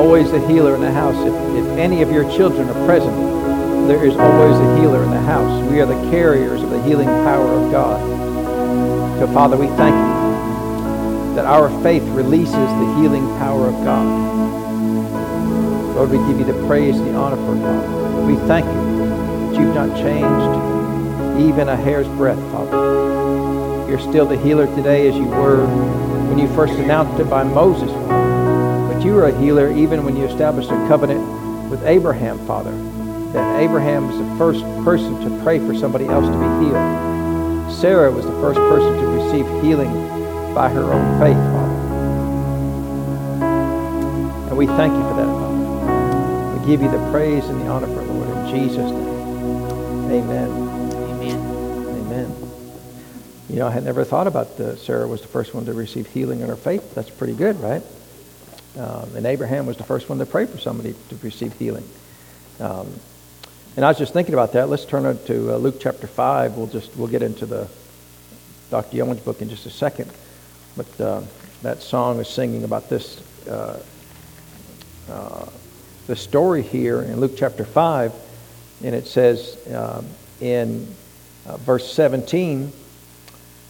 always a healer in the house. If, if any of your children are present, there is always a healer in the house. We are the carriers of the healing power of God. So, Father, we thank you that our faith releases the healing power of God. Lord, we give you the praise and the honor for God. We thank you that you've not changed even a hair's breadth, Father. You're still the healer today as you were when you first announced it by Moses, You are a healer even when you established a covenant with Abraham, Father. That Abraham was the first person to pray for somebody else to be healed. Sarah was the first person to receive healing by her own faith, Father. And we thank you for that, Father. We give you the praise and the honor for Lord, in Jesus' name. Amen. Amen. Amen. You know, I had never thought about the, Sarah was the first one to receive healing in her faith. That's pretty good, right? Um, and Abraham was the first one to pray for somebody to receive healing. Um, and I was just thinking about that. Let's turn to uh, Luke chapter 5. We'll just we'll get into the Dr. Young's book in just a second. But uh, that song is singing about this uh, uh, the story here in Luke chapter 5. And it says um, in uh, verse 17,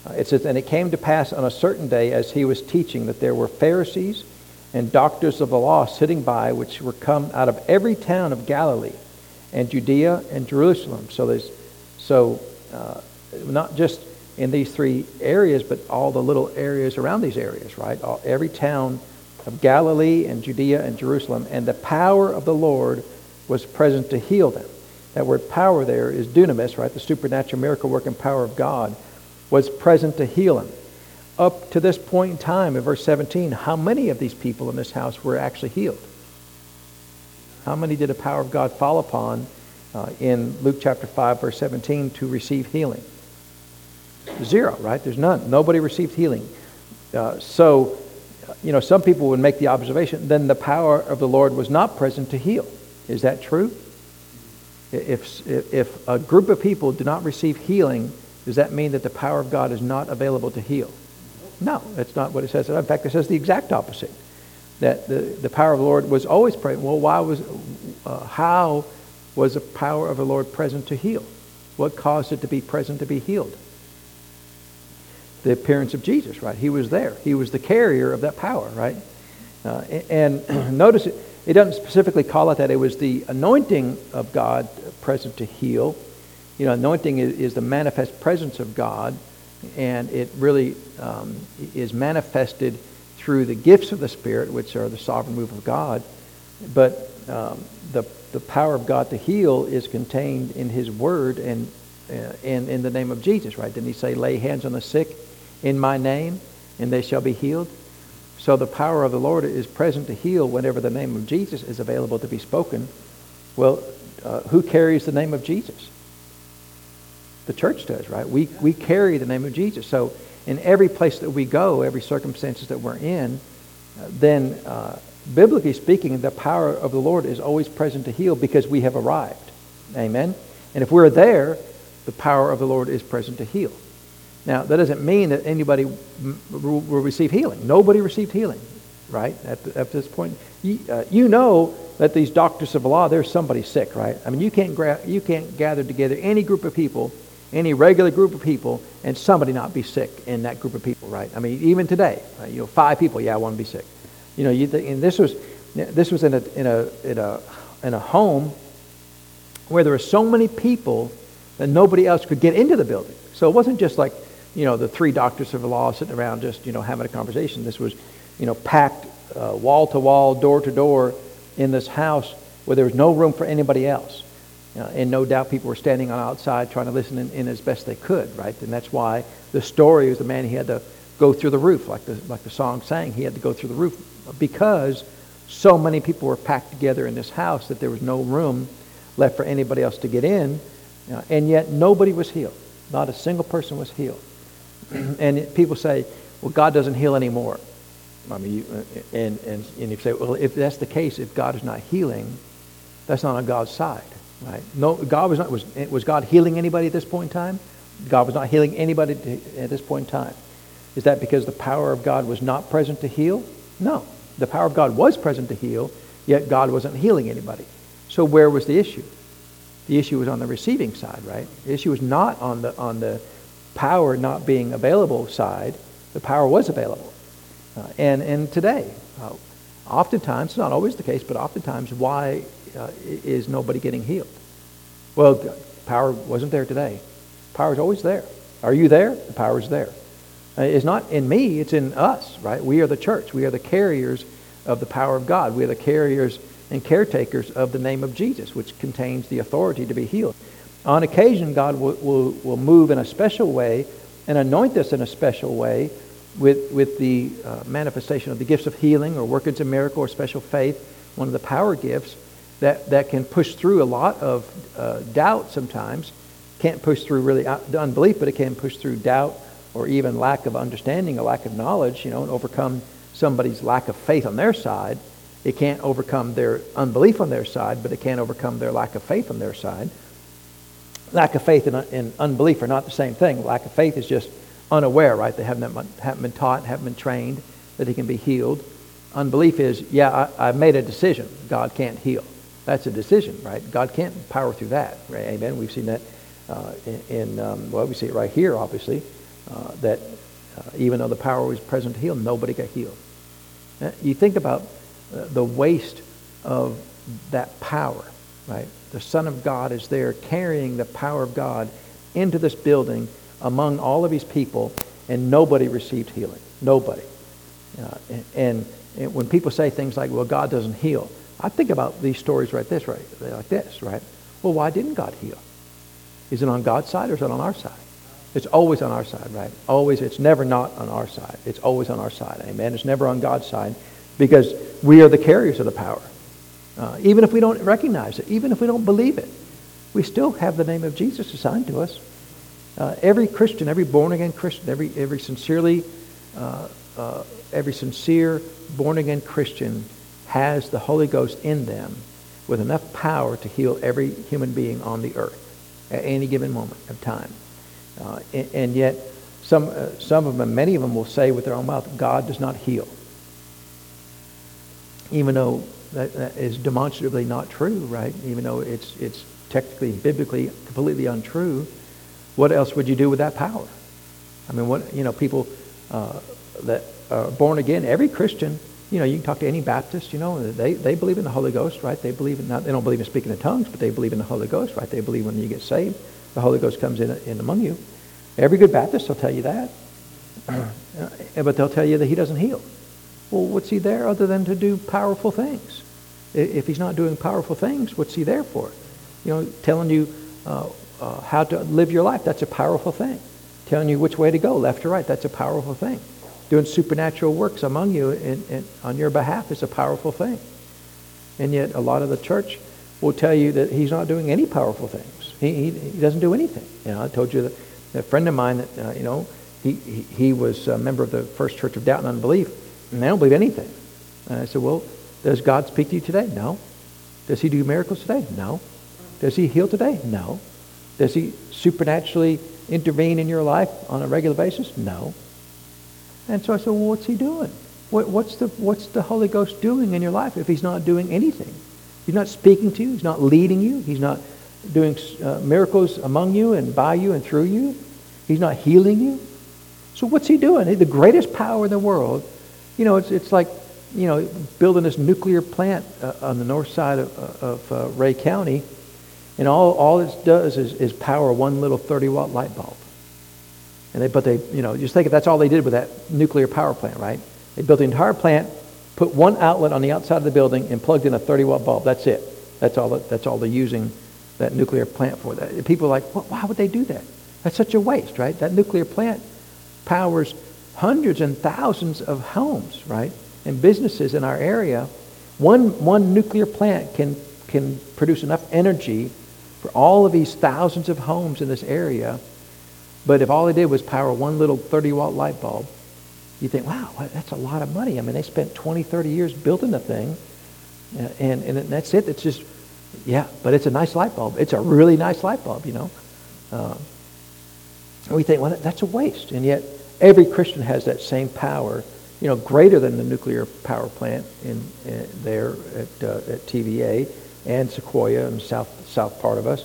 uh, it says, And it came to pass on a certain day as he was teaching that there were Pharisees and doctors of the law sitting by, which were come out of every town of Galilee and Judea and Jerusalem. So there's so uh, not just in these three areas, but all the little areas around these areas, right? All, every town of Galilee and Judea and Jerusalem, and the power of the Lord was present to heal them. That word power there is dunamis, right? The supernatural miracle working power of God was present to heal them. Up to this point in time, in verse 17, how many of these people in this house were actually healed? How many did the power of God fall upon uh, in Luke chapter 5, verse 17 to receive healing? Zero, right? There's none. Nobody received healing. Uh, so, you know, some people would make the observation, then the power of the Lord was not present to heal. Is that true? If, if a group of people do not receive healing, does that mean that the power of God is not available to heal? No, that's not what it says. In fact, it says the exact opposite. That the, the power of the Lord was always present. Well, why was, uh, how was the power of the Lord present to heal? What caused it to be present to be healed? The appearance of Jesus, right? He was there. He was the carrier of that power, right? Uh, and notice it, it doesn't specifically call it that. It was the anointing of God present to heal. You know, anointing is, is the manifest presence of God, and it really um, is manifested through the gifts of the Spirit, which are the sovereign move of God. But um, the, the power of God to heal is contained in His Word and, uh, and in the name of Jesus, right? Didn't He say, lay hands on the sick in my name, and they shall be healed? So the power of the Lord is present to heal whenever the name of Jesus is available to be spoken. Well, uh, who carries the name of Jesus? The church does, right? We, we carry the name of Jesus. So in every place that we go, every circumstances that we're in, uh, then uh, biblically speaking, the power of the Lord is always present to heal because we have arrived. Amen? And if we're there, the power of the Lord is present to heal. Now, that doesn't mean that anybody will receive healing. Nobody received healing, right, at, the, at this point. You, uh, you, know that these doctors of law, there's somebody sick, right? I mean, you can't, gra- you can't gather together any group of people, any regular group of people, and somebody not be sick in that group of people, right? I mean, even today, right? you know, five people, yeah, I want to be sick. You know, you th- and this was, this was in a, in, a, in, a, in a home where there were so many people that nobody else could get into the building. So it wasn't just like, you know, the three doctors of the law sitting around just, you know, having a conversation. This was, you know, packed uh, wall to wall, door to door in this house where there was no room for anybody else. And no doubt people were standing on outside trying to listen in, in, as best they could, right? And that's why the story was the man he had to go through the roof, like the, like the song sang. He had to go through the roof because so many people were packed together in this house that there was no room left for anybody else to get in. And yet nobody was healed. Not a single person was healed. and people say, well, God doesn't heal anymore. I mean, you, uh, and, and, and you say, well, if that's the case, if God is not healing, that's not on God's side, right? No, God was not, was, was God healing anybody at this point in time? God was not healing anybody to, at this point in time. Is that because the power of God was not present to heal? No. The power of God was present to heal. yet God wasn't healing anybody. So where was the issue? The issue was on the receiving side, right? The issue was not on the, on the power not being available side. The power was available. Uh, and, and today, uh, oftentimes, it's not always the case, but oftentimes, why uh, is nobody getting healed? Well, power wasn't there today. Power is always there. Are you there? The power is there. Uh, it's not in me, it's in us, right? We are the church. We are the carriers of the power of God. We are the carriers and caretakers of the name of Jesus, which contains the authority to be healed. On occasion, God will, will, will move in a special way and anoint us in a special way with, with the uh, manifestation of the gifts of healing or workings of miracle or special faith, one of the power gifts that, that can push through a lot of uh, doubt sometimes. Can't push through really uh, unbelief, but it can push through doubt or even lack of understanding a lack of knowledge, you know, and overcome somebody's lack of faith on their side. It can't overcome their unbelief on their side, but it can overcome their lack of faith on their side. Lack of faith and, and unbelief are not the same thing. Lack of faith is just unaware, right? They haven't been, haven't been taught, haven't been trained that they can be healed. Unbelief is, yeah, I, have made a decision. God can't heal. That's a decision, right? God can't power through that, right? Amen. We've seen that uh, in, in um, well, we see it right here, obviously, uh, that uh, even though the power was present to heal, nobody got healed. Uh, you think about uh, the waste of that power, right? The Son of God is there carrying the power of God into this building among all of his people, and nobody received healing. Nobody. Uh, and, and, when people say things like, well, God doesn't heal, I think about these stories right this, right? Like this, right? Well, why didn't God heal? Is it on God's side or is it on our side? It's always on our side, right? Always. It's never not on our side. It's always on our side. Amen. It's never on God's side because we are the carriers of the power. Uh, even if we don't recognize it, even if we don't believe it, we still have the name of Jesus assigned to us. Uh, every Christian, every born again Christian, every every sincerely, uh, uh, every sincere born again Christian has the Holy Ghost in them with enough power to heal every human being on the earth at any given moment of time. Uh, and, and, yet, some uh, some of them, many of them, will say with their own mouth, "God does not heal," even though that, that is demonstrably not true, right? Even though it's it's technically, biblically, completely untrue what else would you do with that power? I mean, what, you know, people uh, that are born again, every Christian, you know, you can talk to any Baptist, you know, they, they believe in the Holy Ghost, right? They believe in, not, they don't believe in speaking in tongues, but they believe in the Holy Ghost, right? They believe when you get saved, the Holy Ghost comes in, in among you. Every good Baptist will tell you that. But they'll tell you that he doesn't heal. Well, what's he there other than to do powerful things? If he's not doing powerful things, what's he there for? You know, telling you uh, uh, how to live your life. That's a powerful thing. Telling you which way to go, left or right. That's a powerful thing. Doing supernatural works among you in, in, on your behalf is a powerful thing. And yet, a lot of the church will tell you that he's not doing any powerful things. He, he, he doesn't do anything. You know, I told you that a friend of mine that, uh, you know, he, he, he, was a member of the First Church of Doubt and Unbelief, and they don't believe anything. And I said, well, does God speak to you today? No. Does he do miracles today? No. Does he heal today? No. Does he supernaturally intervene in your life on a regular basis? No. And so I said, well, what's he doing? What, what's, the, what's the Holy Ghost doing in your life if he's not doing anything? He's not speaking to you. He's not leading you. He's not doing uh, miracles among you and by you and through you. He's not healing you. So what's he doing? The greatest power in the world, you know, it's, it's like, you know, building this nuclear plant uh, on the north side of, of uh, Rhea County and all, all it does is, is power one little 30 watt light bulb. And they, but they, you know, just think that's all they did with that nuclear power plant, right? They built the entire plant, put one outlet on the outside of the building, and plugged in a 30 watt bulb. That's it. That's all, that, that's all they're using that nuclear plant for. That, people are like, well, why would they do that? That's such a waste, right? That nuclear plant powers hundreds and thousands of homes, right? And businesses in our area. One, one nuclear plant can, can produce enough energy for all of these thousands of homes in this area. But if all they did was power one little 30 watt light bulb, you think, wow, that's a lot of money. I mean, they spent 20, 30 years building the thing, uh, and, and that's it. It's just, yeah, but it's a nice light bulb. It's a really nice light bulb, you know. Uh, and we think, well, that's a waste. And yet, every Christian has that same power you know, greater than the nuclear power plant in, in there at, uh, at TVA and Sequoyah the south, south part of us,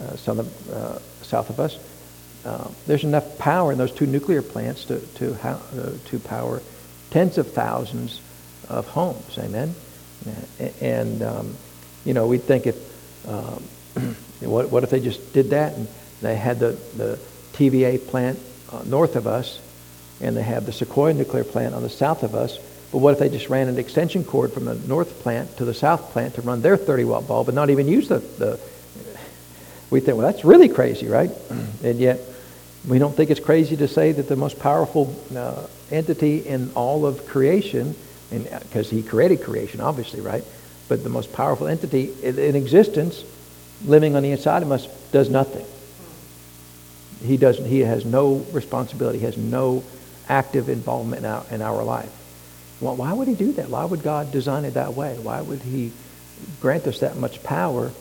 uh, uh, south of us. Uh, there's enough power in those two nuclear plants to, to, uh, to power tens of thousands of homes. Amen? And, um, you know, we'd think if, um, what, what if they just did that and they had the, the TVA plant uh, north of us and they have the Sequoyah nuclear plant on the south of us. But what if they just ran an extension cord from the north plant to the south plant to run their 30 watt bulb and not even use the, the we think, well, that's really crazy, right? And yet, we don't think it's crazy to say that the most powerful uh, entity in all of creation, because he created creation, obviously, right? But the most powerful entity in, in existence, living on the inside of us, does nothing. He doesn't. He has no responsibility. He has no active involvement in our, in our life. Well, why would he do that? Why would God design it that way? Why would he grant us that much power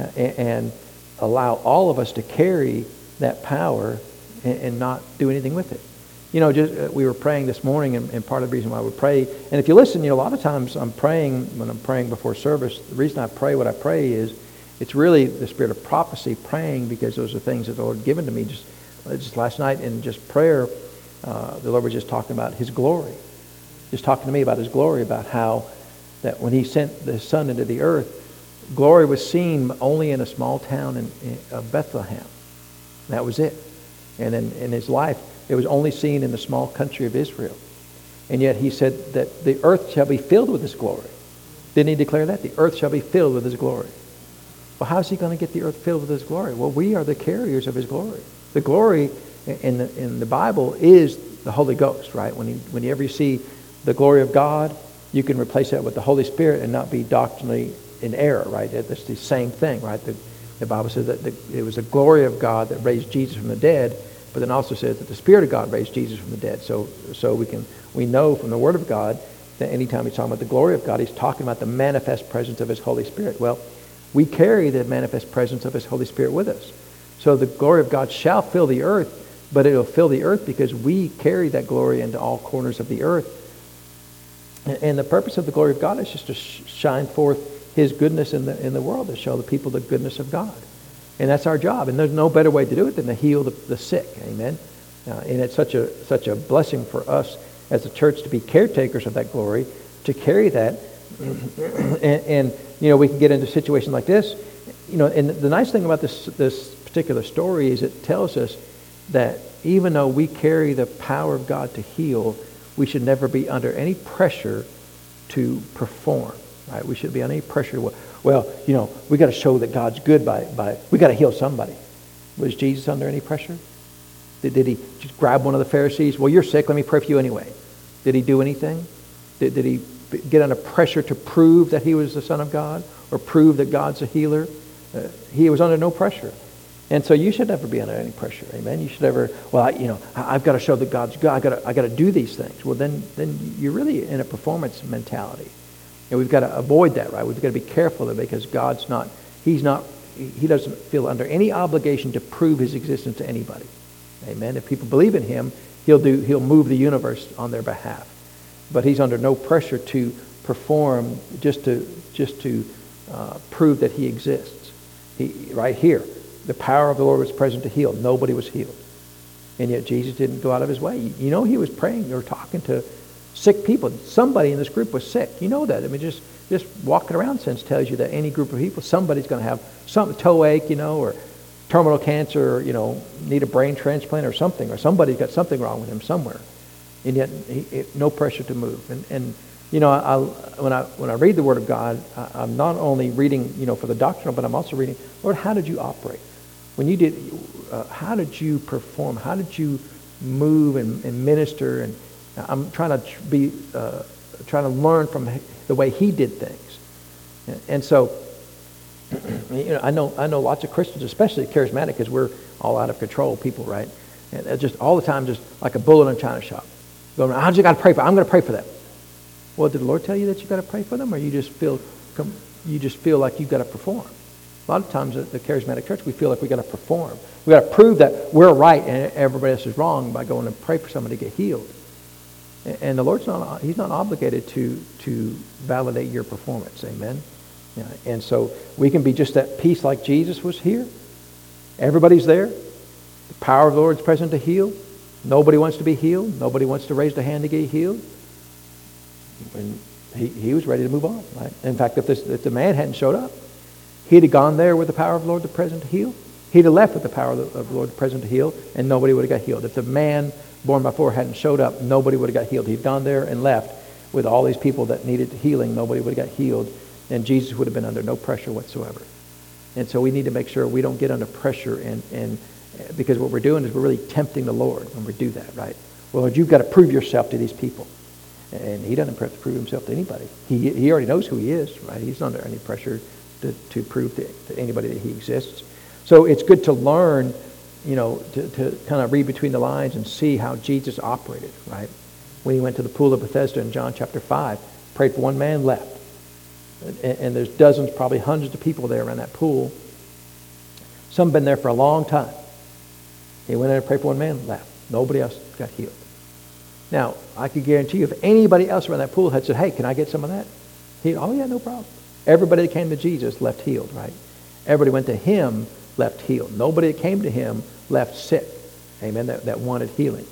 uh, and, and allow all of us to carry that power and, and not do anything with it. You know, just, uh, we were praying this morning, and, and, part of the reason why we pray, and if you listen, you know, a lot of times I'm praying, when I'm praying before service, the reason I pray what I pray is it's really the spirit of prophecy praying because those are things that the Lord given to me just, uh, just last night in just prayer. Uh, the Lord was just talking about his glory, just talking to me about his glory, about how that when he sent the Son into the earth, glory was seen only in a small town in, in of Bethlehem. That was it. And in, in his life, it was only seen in the small country of Israel. And yet he said that the earth shall be filled with his glory. Didn't he declare that? The earth shall be filled with his glory. Well, how is he going to get the earth filled with his glory? Well, we are the carriers of his glory. The glory in the, in the Bible is the Holy Ghost, right? When you, whenever you see the glory of God, you can replace that with the Holy Spirit and not be doctrinally in error, right? It's the same thing, right? The, the Bible says that the, it was the glory of God that raised Jesus from the dead, but then also says that the Spirit of God raised Jesus from the dead. So, so we can we know from the Word of God that anytime he's talking about the glory of God, he's talking about the manifest presence of his Holy Spirit. Well, we carry the manifest presence of his Holy Spirit with us. So the glory of God shall fill the earth, but it'll fill the earth because we carry that glory into all corners of the earth. And the purpose of the glory of God is just to shine forth his goodness in the, in the world, to show the people the goodness of God. And that's our job. And there's no better way to do it than to heal the, the sick. Amen. Uh, and it's such a, such a blessing for us as a church to be caretakers of that glory, to carry that. and, and, you know, we can get into situations like this. You know, and the nice thing about this, this particular story is it tells us that even though we carry the power of God to heal, we should never be under any pressure to perform. Right? We should be under any pressure. Well, you know, we got to show that God's good by, by we got to heal somebody. Was Jesus under any pressure? Did, did he just grab one of the Pharisees? Well, you're sick. Let me pray for you anyway. Did he do anything? Did, did he get under pressure to prove that he was the Son of God or prove that God's a healer? Uh, he was under no pressure. And so you should never be under any pressure. Amen. You should never, well, I, you know, I, have got to show that God's good. I got to, I got to do these things. Well, then, then you're really in a performance mentality. And we've got to avoid that, right? We've got to be careful it because God's not, he's not, he doesn't feel under any obligation to prove his existence to anybody. Amen. If people believe in him, he'll do, he'll move the universe on their behalf. But he's under no pressure to perform just to, just to uh, prove that he exists. He, right here, the power of the Lord was present to heal. Nobody was healed. And yet Jesus didn't go out of his way. You know he was praying or talking to sick people. Somebody in this group was sick. You know that. I mean, just just walking around sense tells you that any group of people, somebody's going to have some toe ache, you know, or terminal cancer, or, you know, need a brain transplant or something, or somebody's got something wrong with him somewhere, and yet he, it, no pressure to move. And and you know, I, when I when I read the Word of God, I, I'm not only reading, you know, for the doctrinal, but I'm also reading, Lord, how did you operate? When you did, uh, how did you perform? How did you move and, and minister and I'm trying to be, uh, trying to learn from the way he did things. And so, you know, I know, I know lots of Christians, especially charismatic, because we're all out of control people, right? And just all the time, just like a bull in a china shop. Going, I just got to pray for. I'm going to pray for them. Well, did the Lord tell you that you got to pray for them, or you just feel, you just feel like you've got to perform? A lot of times at the charismatic church, we feel like we've got to perform. We've got to prove that we're right and everybody else is wrong by going and pray for somebody to get healed. And the Lord's not, he's not obligated to, to validate your performance. Amen. Yeah, and so we can be just that peace like Jesus was here. Everybody's there. The power of the Lord is present to heal. Nobody wants to be healed. Nobody wants to raise their hand to get healed. And he, he was ready to move on. Right? In fact, if, this, if the man hadn't showed up, he'd have gone there with the power of the Lord the present to heal. He'd have left with the power of the, of the Lord the present to heal, and nobody would have got healed. If the man borne by four hadn't showed up, nobody would have got healed. He'd gone there and left with all these people that needed healing. Nobody would have got healed, and Jesus would have been under no pressure whatsoever. And so we need to make sure we don't get under pressure and, and because what we're doing is we're really tempting the Lord when we do that, right? Well, you've got to prove yourself to these people. And he doesn't have to prove himself to anybody. He, he already knows who he is, right? He's not under any pressure to, to prove to, to anybody that he exists. So it's good to learn, you know, to, to kind of read between the lines and see how Jesus operated, right? When he went to the pool of Bethesda in John chapter 5, prayed for one man, left. And, and there's dozens, probably hundreds of people there around that pool. Some been there for a long time. He went in and prayed for one man, left. Nobody else got healed. Now, I could guarantee you if anybody else around that pool had said, hey, can I get some of that? He, oh, yeah, no problem. Everybody that came to Jesus left healed, right? Everybody went to him, left healed. Nobody that came to him left sick, amen, that, that wanted healing.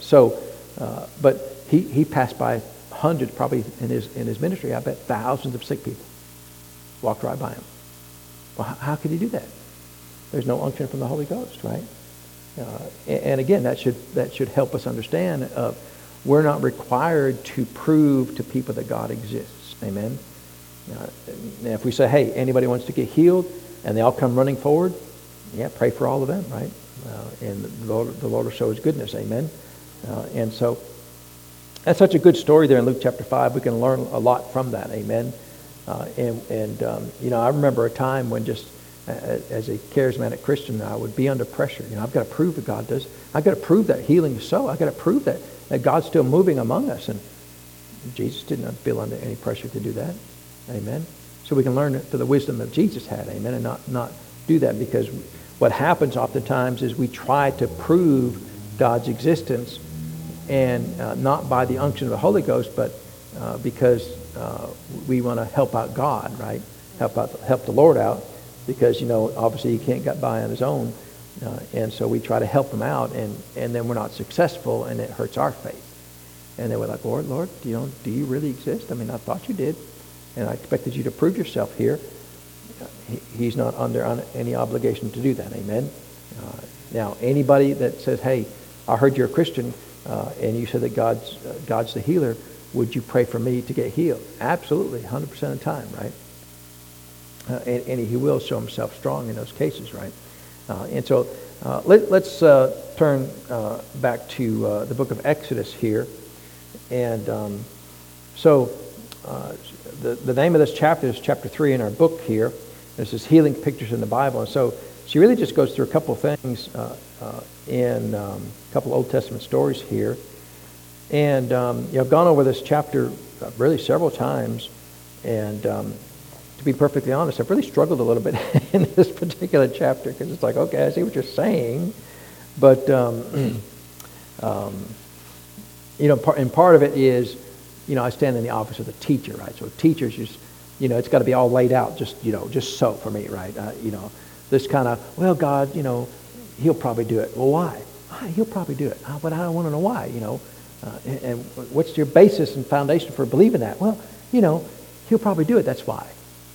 So, uh, but he, he passed by hundreds, probably in his, in his ministry, I bet thousands of sick people walked right by him. Well, how, how could he do that? There's no unction from the Holy Ghost, right? Uh, and again, that should, that should help us understand uh, we're not required to prove to people that God exists. Amen? Uh, if we say, hey, anybody wants to get healed, and they all come running forward, yeah, pray for all of them, right? Uh, and the Lord, the Lord will show his goodness. Amen? Uh, and so that's such a good story there in Luke chapter 5. We can learn a lot from that. Amen? Uh, and, and um, you know, I remember a time when just as a charismatic Christian, I would be under pressure. You know, I've got to prove that God does. I've got to prove that healing is so. I've got to prove that, that God's still moving among us. And Jesus did not feel under any pressure to do that. Amen. So we can learn for the wisdom that Jesus had. Amen. And not, not do that because what happens oftentimes is we try to prove God's existence and uh, not by the unction of the Holy Ghost, but uh, because uh, we want to help out God, right? Help out, help the Lord out because, you know, obviously he can't get by on his own. Uh, and so we try to help him out, and, and then we're not successful, and it hurts our faith. And they were like, Lord, Lord, you, know, do you really exist? I mean, I thought you did, and I expected you to prove yourself here. He, he's not under any obligation to do that. Amen? Uh, now, anybody that says, hey, I heard you're a Christian, uh, and you said that God's, uh, God's the healer, would you pray for me to get healed? Absolutely, 100% of the time, right? Uh, and, and, he will show himself strong in those cases, right? Uh, and so uh, let, us turn back to the book of Exodus here. And um, so the, the name of this chapter is chapter 3 in our book here. This is Healing Pictures in the Bible. And so she really just goes through a couple of things in um, a couple Old Testament stories here. And um, you know, I've gone over this chapter really several times. And um, to be perfectly honest, I've really struggled a little bit in this particular chapter because it's like, okay, I see what you're saying, but um, um, you know, and part of it is, you know, I stand in the office of the teacher, right? So teachers just, you know, it's got to be all laid out, just you know, just so for me, right? Uh, you know, this kind of, well, God, you know, He'll probably do it. Well, why? He'll probably do it, but I don't want to know why. You know, uh, and, and what's your basis and foundation for believing that? Well, you know, He'll probably do it. That's why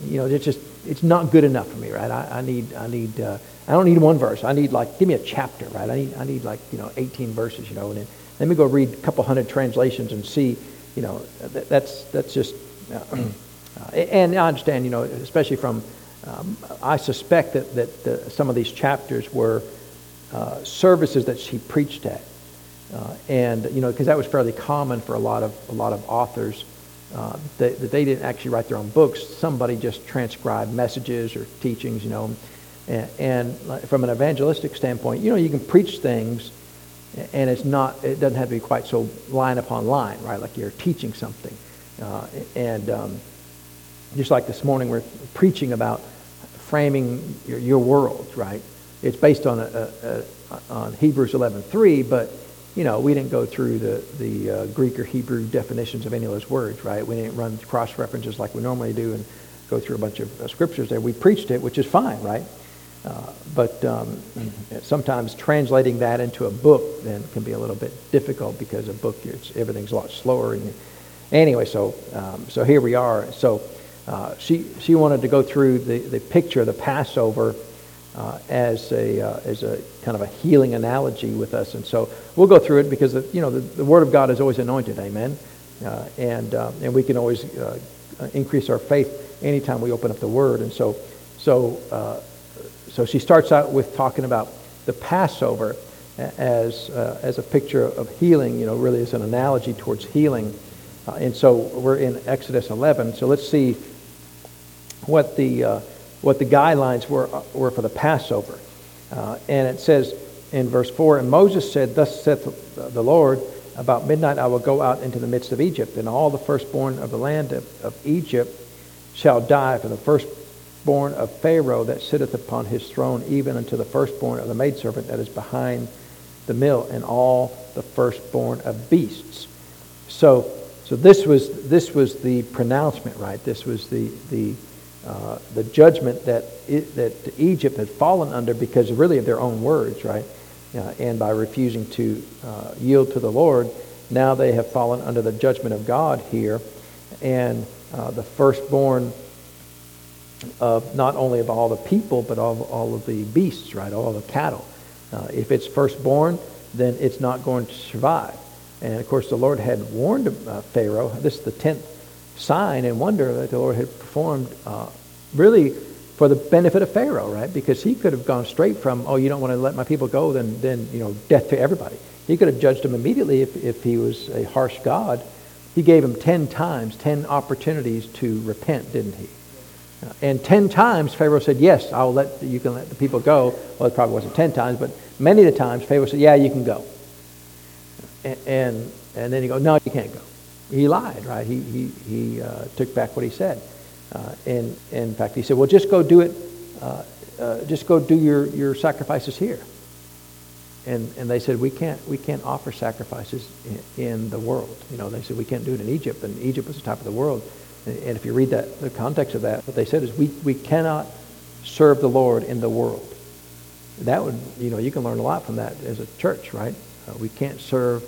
you know, it's just it's not good enough for me, right? I, I need I need uh, I don't need one verse. I need like give me a chapter, right? I need I need like you know 18 verses, you know, and then let me go read a couple hundred translations and see, you know, that, that's that's just. Uh, and I understand, you know, especially from um, I suspect that that the, some of these chapters were uh, services that she preached at, uh, and you know, because that was fairly common for a lot of a lot of authors uh, that, that, they didn't actually write their own books. Somebody just transcribed messages or teachings, you know. And, and, from an evangelistic standpoint, you know, you can preach things, and it's not, it doesn't have to be quite so line upon line, right? Like you're teaching something. Uh, and um, just like this morning, we're preaching about framing your, your world, right? It's based on, a, a, a, on Hebrews 11.3, but you know, we didn't go through the, the uh, Greek or Hebrew definitions of any of those words, right? We didn't run cross references like we normally do and go through a bunch of uh, scriptures there. We preached it, which is fine, right? Uh, but um, sometimes translating that into a book then can be a little bit difficult because a book, everything's a lot slower. And, anyway, so um, so here we are. So uh, she she wanted to go through the, the picture of the Passover uh, as a uh, as a kind of a healing analogy with us, and so we'll go through it because the, you know the, the Word of God is always anointed, Amen, uh, and uh, and we can always uh, increase our faith anytime we open up the Word, and so so so she starts out with talking about the Passover as, uh, as a picture of healing, you know, really as an analogy towards healing. Uh, and so we're in Exodus 11. So let's see what the, uh, what the guidelines were, uh, were for the Passover. Uh, and it says in verse 4 And Moses said, Thus saith the Lord, About midnight I will go out into the midst of Egypt, and all the firstborn of the land of, of Egypt shall die, for the first firstborn of Pharaoh that sitteth upon his throne, even unto the firstborn of the maidservant that is behind the mill, and all the firstborn of beasts. So, so this was this was the pronouncement, right? This was the the uh, the judgment that it, that Egypt had fallen under because really of their own words, right? Uh, and by refusing to uh, yield to the Lord, now they have fallen under the judgment of God here, and uh, the firstborn of not only of all the people, but of all of the beasts, right? All the cattle. Uh, if it's firstborn, then it's not going to survive. And of course, the Lord had warned uh, Pharaoh. This is the tenth sign and wonder that the Lord had performed, uh, really for the benefit of Pharaoh, right? Because he could have gone straight from, oh, you don't want to let my people go, then, then you know, death to everybody. He could have judged them immediately if, if he was a harsh God. He gave him ten times, ten opportunities to repent, didn't he? And ten times Pharaoh said, yes, I'll let, you can let the people go. Well, it probably wasn't ten times, but many of the times Pharaoh said, yeah, you can go. And, and, and then he goes, no, you can't go. He lied, right? He, he, he uh, took back what he said. Uh, and, and, in fact, he said, well, just go do it. Uh, uh, just go do your, your sacrifices here. And, and they said, we can't, we can't offer sacrifices in, in the world. You know, they said, we can't do it in Egypt. And Egypt was the top of the world. And if you read that, the context of that, what they said is we, we cannot serve the Lord in the world. That would, you know, you can learn a lot from that as a church, right? Uh, we can't serve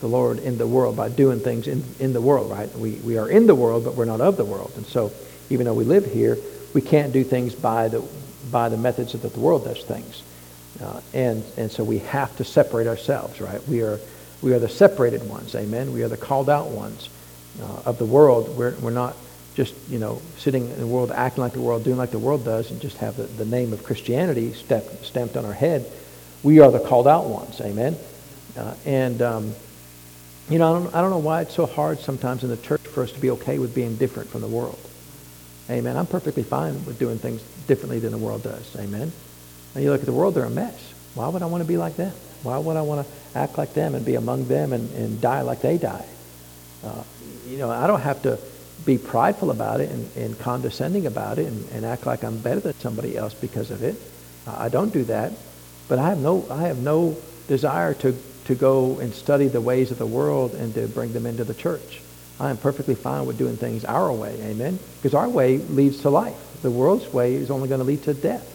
the Lord in the world by doing things in, in the world, right? We, we are in the world, but we're not of the world. And so even though we live here, we can't do things by the, by the methods that the world does things. Uh, and, and so we have to separate ourselves, right? We are, we are the separated ones, amen? We are the called out ones uh, of the world. We're, we're not just, you know, sitting in the world, acting like the world, doing like the world does, and just have the, the name of Christianity stamped, stamped on our head. We are the called out ones. Amen? Uh, and, um, you know, I don't, I don't know why it's so hard sometimes in the church for us to be okay with being different from the world. Amen. I'm perfectly fine with doing things differently than the world does. Amen. And you look at the world, they're a mess. Why would I want to be like them? Why would I want to act like them and be among them and, and die like they die? Uh, you know, I don't have to be prideful about it and, and condescending about it and, and, act like I'm better than somebody else because of it. I don't do that. But I have no, I have no desire to, to go and study the ways of the world and to bring them into the church. I am perfectly fine with doing things our way, amen? Because our way leads to life. The world's way is only going to lead to death.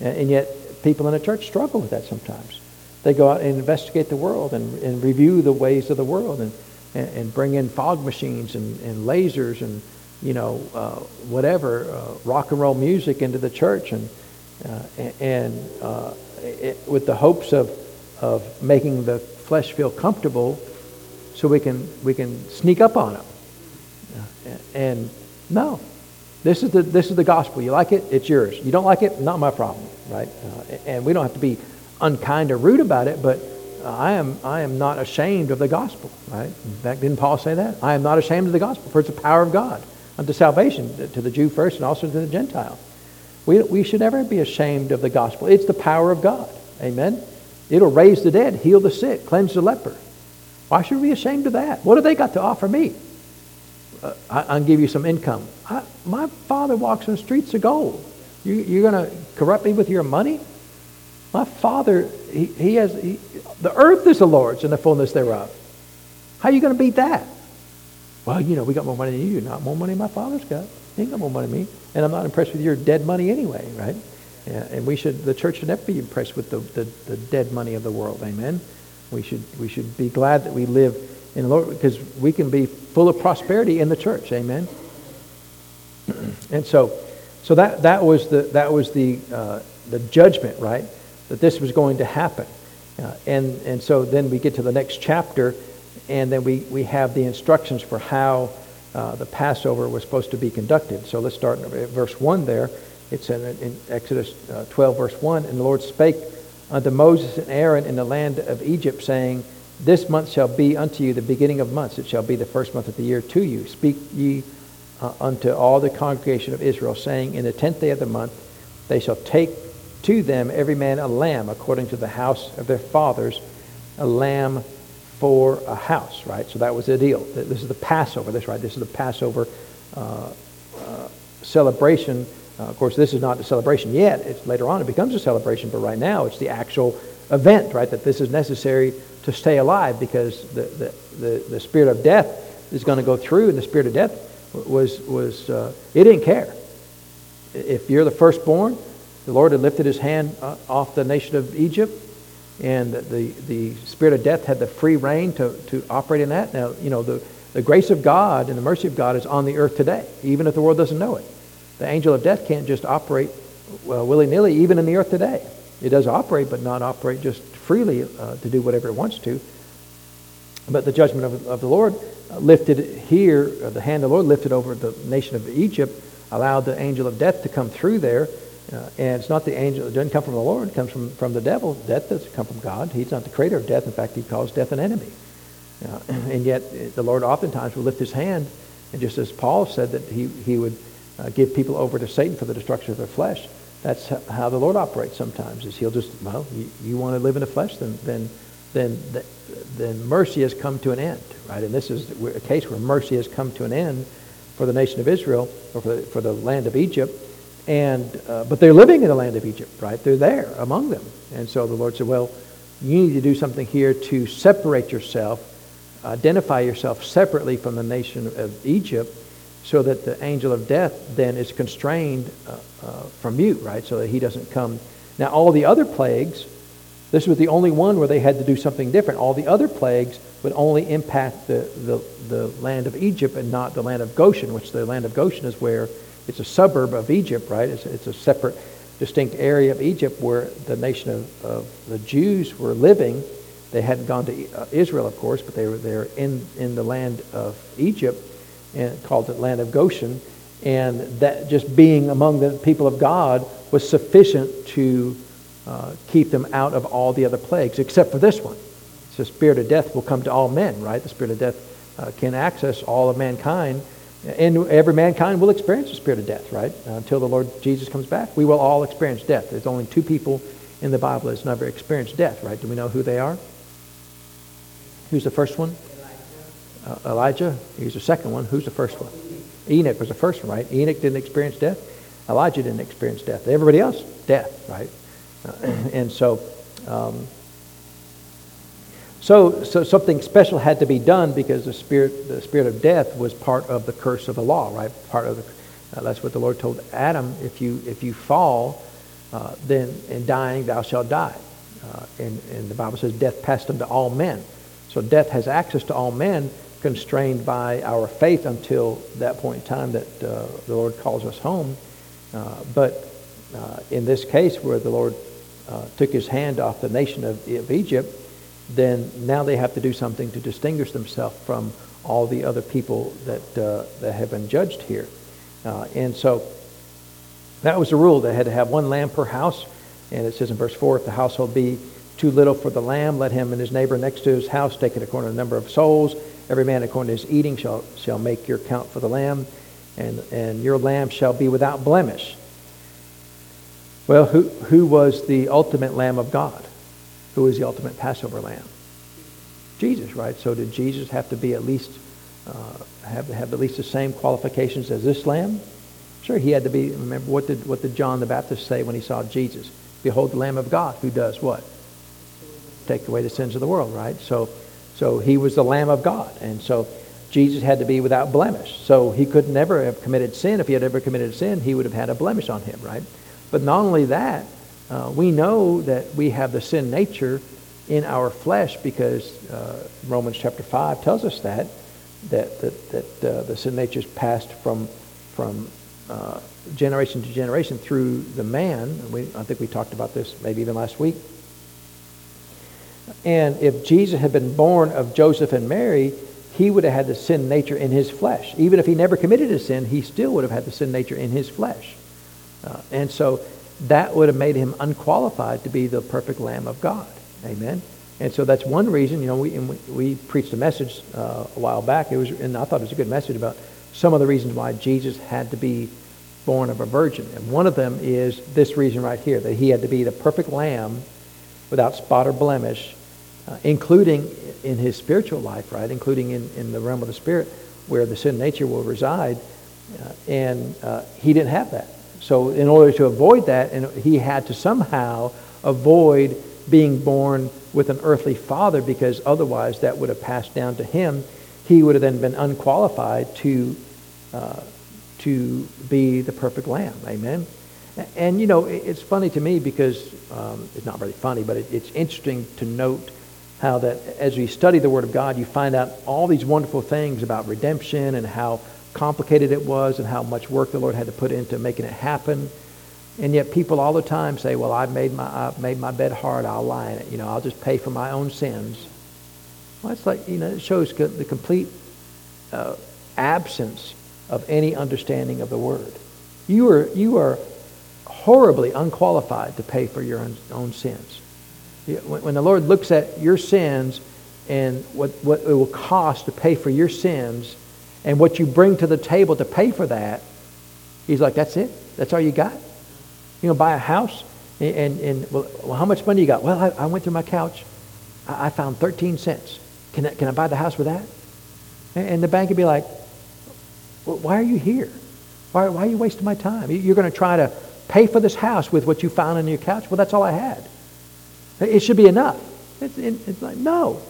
And, and yet people in the church struggle with that sometimes. They go out and investigate the world and, and review the ways of the world and and, and bring in fog machines and, and lasers and you know uh, whatever uh, rock and roll music into the church and uh, and uh, it, with the hopes of of making the flesh feel comfortable so we can we can sneak up on them and no this is the this is the gospel. You like it? It's yours. You don't like it? Not my problem right? Uh, and we don't have to be unkind or rude about it but I am, I am not ashamed of the gospel, right? In fact, didn't Paul say that? I am not ashamed of the gospel, for it's the power of God unto salvation, to the Jew first and also to the Gentile. We, we should never be ashamed of the gospel. It's the power of God. Amen? It'll raise the dead, heal the sick, cleanse the leper. Why should we be ashamed of that? What have they got to offer me? Uh, I, will give you some income. I, my father walks on the streets of gold. You, you're going to corrupt me with your money? My Father, he, he has, he, the earth is the Lord's and the fullness thereof. How are you going to beat that? Well, you know, we got more money than you. Not more money my Father's got. He ain't got more money than me. And I'm not impressed with your dead money anyway, right? Yeah, and we should, the church should never be impressed with the, the, the dead money of the world. Amen. We should, we should be glad that we live in the Lord because we can be full of prosperity in the church. Amen. and so, so that, that was the, that was the, uh, the judgment, right? That this was going to happen. Uh, and, and so then we get to the next chapter, and then we, we have the instructions for how uh, the Passover was supposed to be conducted. So let's start at verse 1 there. It's in, in Exodus uh, 12, verse 1. And the Lord spake unto Moses and Aaron in the land of Egypt, saying, This month shall be unto you the beginning of months. It shall be the first month of the year to you. Speak ye uh, unto all the congregation of Israel, saying, In the tenth day of the month they shall take to them every man a lamb according to the house of their fathers, a lamb for a house, right? So that was the deal. This is the Passover, this right? This is the Passover uh, uh, celebration. Uh, of course, this is not the celebration yet. It's later on it becomes a celebration, but right now it's the actual event, right? That this is necessary to stay alive because the, the, the, the spirit of death is going to go through, and the spirit of death was, was uh, it didn't care. If you're the firstborn, the Lord had lifted his hand uh, off the nation of Egypt, and the, the spirit of death had the free reign to, to operate in that. Now, you know, the, the grace of God and the mercy of God is on the earth today, even if the world doesn't know it. The angel of death can't just operate well, willy-nilly, even in the earth today. It does operate, but not operate just freely uh, to do whatever it wants to. But the judgment of, of the Lord lifted here, uh, the hand of the Lord lifted over the nation of Egypt, allowed the angel of death to come through there. Uh, and it's not the angel, it doesn't come from the Lord, it comes from, from the devil. Death doesn't come from God. He's not the creator of death. In fact, he calls death an enemy. Uh, and yet, uh, the Lord oftentimes will lift his hand, and just as Paul said that he, he would uh, give people over to Satan for the destruction of their flesh, that's how the Lord operates sometimes, is he'll just, well, you, you want to live in the flesh, then, then, then, then mercy has come to an end right? And this is a case where mercy has come to an end for the nation of Israel, or for the, for the land of Egypt. And, uh, but they're living in the land of Egypt, right? They're there among them. And so the Lord said, well, you need to do something here to separate yourself, identify yourself separately from the nation of Egypt, so that the angel of death then is constrained uh, uh, from you, right? So that he doesn't come. Now, all the other plagues, this was the only one where they had to do something different. All the other plagues would only impact the, the, the land of Egypt and not the land of Goshen, which the land of Goshen is where it's a suburb of Egypt, right? It's, it's a separate, distinct area of Egypt where the nation of, of the Jews were living. They hadn't gone to uh, Israel, of course, but they were there in, in the land of Egypt and called it land of Goshen. And that just being among the people of God was sufficient to uh, keep them out of all the other plagues, except for this one. So the spirit of death will come to all men, right? The spirit of death uh, can access all of mankind, and every mankind will experience the spirit of death, right? Uh, until the Lord Jesus comes back, we will all experience death. There's only two people in the Bible that's never experienced death, right? Do we know who they are? Who's the first one? Elijah. Uh, Elijah. He's the second one. Who's the first one? Enoch was the first one, right? Enoch didn't experience death. Elijah didn't experience death. Everybody else, death, right? and so, um, so, so something special had to be done because the spirit, the spirit of death was part of the curse of the law, right? Part of the, uh, that's what the Lord told Adam. If you if you fall, uh, then in dying thou shalt die. Uh, and, and the Bible says death passed unto all men. So death has access to all men, constrained by our faith until that point in time that uh, the Lord calls us home. Uh, but uh, in this case, where the Lord took his hand off the nation of, of Egypt, then now they have to do something to distinguish themselves from all the other people that, uh, that have been judged here. Uh, and so that was the rule. They had to have one lamb per house. And it says in verse 4 if the household be too little for the lamb, let him and his neighbor next to his house take it according to the number of souls. Every man according to his eating shall, shall make your count for the lamb, and, and your lamb shall be without blemish. Well, who, who was the ultimate Lamb of God? Who was the ultimate Passover lamb? Jesus, right? So did Jesus have to be at least uh, have have at least the same qualifications as this lamb? Sure, he had to be. Remember what did what did John the Baptist say when he saw Jesus? Behold the Lamb of God who does what? Take away the sins of the world, right? So, so he was the Lamb of God. And so Jesus had to be without blemish. So he could never have committed sin. If he had ever committed sin, he would have had a blemish on him, right? But not only that, uh, we know that we have the sin nature in our flesh because uh, Romans chapter 5 tells us that, that, that, that uh, the sin nature is passed from, from uh, generation to generation through the man. We, I think we talked about this maybe even last week. And if Jesus had been born of Joseph and Mary, he would have had the sin nature in his flesh. Even if he never committed a sin, he still would have had the sin nature in his flesh. Uh, and so that would have made him unqualified to be the perfect Lamb of God. Amen. And so that's one reason, you know, we, we preached a message uh, a while back. It was, and I thought it was a good message about some of the reasons why Jesus had to be born of a virgin. And one of them is this reason right here, that he had to be the perfect lamb without spot or blemish, uh, including in his spiritual life, right? Including in, in the realm of the spirit where the sin nature will reside. Uh, and uh, he didn't have that. So in order to avoid that, and he had to somehow avoid being born with an earthly father because otherwise that would have passed down to him. He would have then been unqualified to, uh, to be the perfect lamb. Amen. And, you know, it's funny to me because um, it's not really funny, but it, it's interesting to note how that as we study the Word of God, you find out all these wonderful things about redemption and how complicated it was and how much work the Lord had to put into making it happen. And yet people all the time say, well, I've made my, I've made my bed hard. I'll lie in it. You know, I'll just pay for my own sins. Well, it's like, you know, it shows the complete uh, absence of any understanding of the word. You are, you are horribly unqualified to pay for your own, own sins. When, when the Lord looks at your sins and what, what it will cost to pay for your sins, and what you bring to the table to pay for that, he's like, that's it? That's all you got? You know, buy a house and, and, and well, how much money you got? Well, I, I went through my couch. I, I, found 13 cents. Can I, can I buy the house with that? And, and the bank would be like, well, why are you here? Why, why are you wasting my time? You're going to try to pay for this house with what you found on your couch? Well, that's all I had. It should be enough. It's, it's like, no.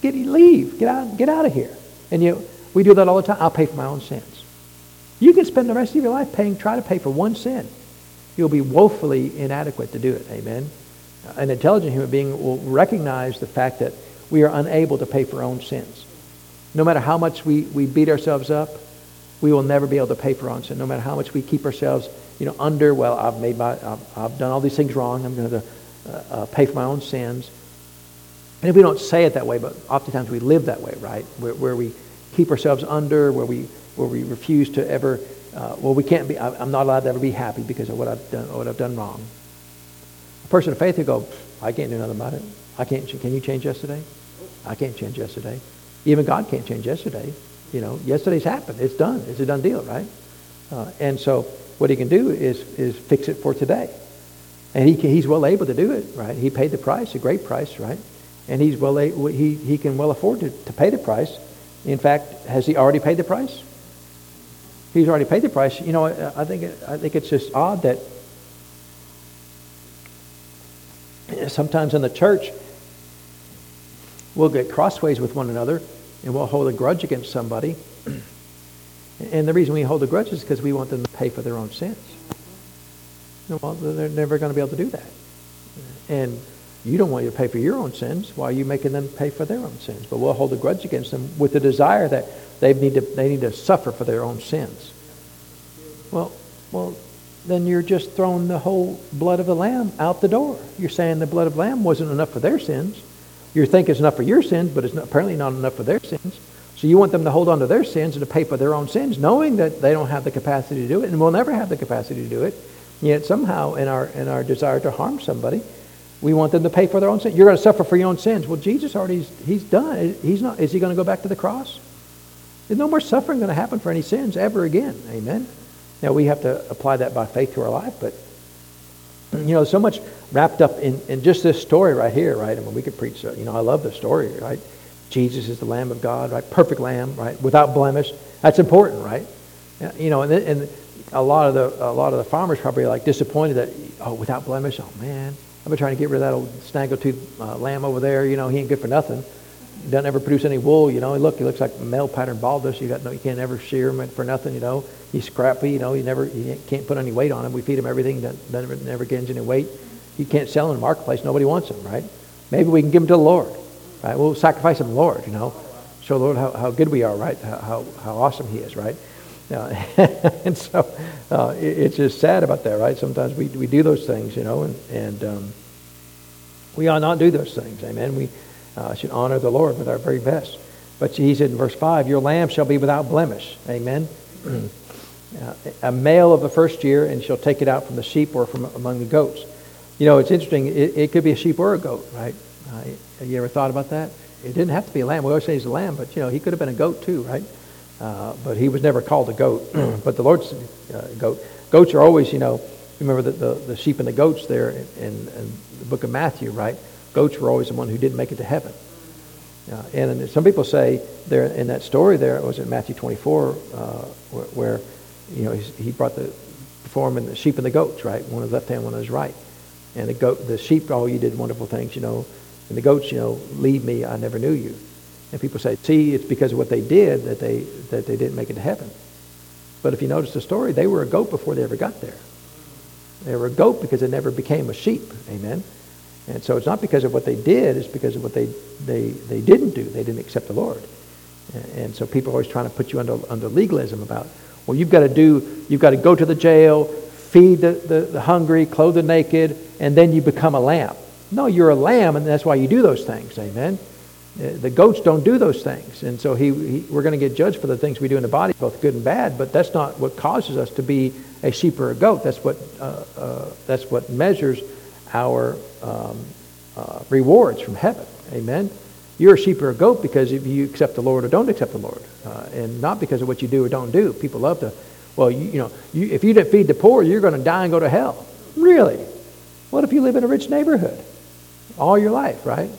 Get, leave. Get out, get out of here. And you, we do that all the time. I'll pay for my own sins. You can spend the rest of your life paying, try to pay for one sin. You'll be woefully inadequate to do it. Amen. An intelligent human being will recognize the fact that we are unable to pay for our own sins. No matter how much we, we beat ourselves up, we will never be able to pay for our own sin. No matter how much we keep ourselves, you know, under, well, I've made my, I've, I've done all these things wrong. I'm going to uh, uh, pay for my own sins. And if we don't say it that way, but oftentimes we live that way, right? Where, where we keep ourselves under, where we, where we refuse to ever, uh, well, we can't be, I, am not allowed to ever be happy because of what I've done, what I've done wrong. A person of faith will go, I can't do nothing about it. I can't, can you change yesterday? I can't change yesterday. Even God can't change yesterday. You know, yesterday's happened. It's done. It's a done deal, right? Uh, and so what he can do is, is fix it for today. And he can, he's well able to do it, right? He paid the price, a great price, right? And he's well, he, he can well afford to, to pay the price in fact, has he already paid the price? He's already paid the price. You know, I think, I think it's just odd that sometimes in the church, we'll get crossways with one another and we'll hold a grudge against somebody. And the reason we hold a grudge is because we want them to pay for their own sins. Well, they're never going to be able to do that. And you don't want you to pay for your own sins. Why are you making them pay for their own sins? But we'll hold a grudge against them with the desire that they need to, they need to suffer for their own sins. Well, well, then you're just throwing the whole blood of the lamb out the door. You're saying the blood of the lamb wasn't enough for their sins. You think it's enough for your sins, but it's not, apparently not enough for their sins. So you want them to hold on to their sins and to pay for their own sins, knowing that they don't have the capacity to do it and will never have the capacity to do it. Yet somehow, in our in our desire to harm somebody, we want them to pay for their own sins. You're going to suffer for your own sins. Well, Jesus already, he's done. He's not, is he going to go back to the cross? There's no more suffering going to happen for any sins ever again. Amen. Now, we have to apply that by faith to our life, but, you know, so much wrapped up in, in just this story right here, right? I mean, we could preach, uh, you know, I love the story, right? Jesus is the Lamb of God, right? Perfect Lamb, right? Without blemish. That's important, right? You know, and, and a lot of the a lot of the farmers probably like disappointed that oh without blemish oh man I've been trying to get rid of that old snaggletooth uh, lamb over there you know he ain't good for nothing. Doesn't ever produce any wool you know look he looks like male pattern baldness you got no you can't ever shear him for nothing you know. He's scrappy you know he never you can't put any weight on him. We feed him everything that never never gains any weight. You can't sell him in the marketplace nobody wants him right? Maybe we can give him to the Lord right? We'll sacrifice him to the Lord you know. Show the Lord how, how good we are right? How, how, how awesome he is right and so uh, it, it's just sad about that, right? Sometimes we, we do those things, you know, and, and um, we ought not do those things, amen. We uh, should honor the Lord with our very best. But he said in verse 5, Your lamb shall be without blemish, amen. Uh, a male of the first year, and shall take it out from the sheep or from among the goats. You know, it's interesting. It, it could be a sheep or a goat, right? Have you ever thought about that? It didn't have to be a lamb. We always say he's a lamb, but, you know, he could have been a goat too, right? Uh, but he was never called a goat. but the Lord's uh, goat. Goats are always, you know, remember the, the, the sheep and the goats there in, in, in, the book of Matthew, right? Goats were always the one who didn't make it to heaven. Uh, and some people say there in that story there, it was in Matthew 24, uh, where, where, you know, he brought the form in the sheep and the goats, right? One on the left hand, one on his right. And the goat, the sheep, oh, you did wonderful things, you know. And the goats, you know, leave me, I never knew you. And people say, see, it's because of what they did that they, that they didn't make it to heaven. But if you notice the story, they were a goat before they ever got there. They were a goat because they never became a sheep. Amen. And so it's not because of what they did, it's because of what they, they, they didn't do. They didn't accept the Lord. And so people are always trying to put you under, under legalism about, well, you've got to do, you've got to go to the jail, feed the, the, the hungry, clothe the naked, and then you become a lamb. No, you're a lamb, and that's why you do those things. Amen. Uh, the goats don't do those things. And so he, he we're going to get judged for the things we do in the body, both good and bad, but that's not what causes us to be a sheep or a goat. That's what, uh, uh, that's what measures our um, uh, rewards from heaven. Amen? You're a sheep or a goat because if you accept the Lord or don't accept the Lord, uh, and not because of what you do or don't do. People love to, well, you, you know, you, if you didn't feed the poor, you're going to die and go to hell. Really? What if you live in a rich neighborhood all your life, right?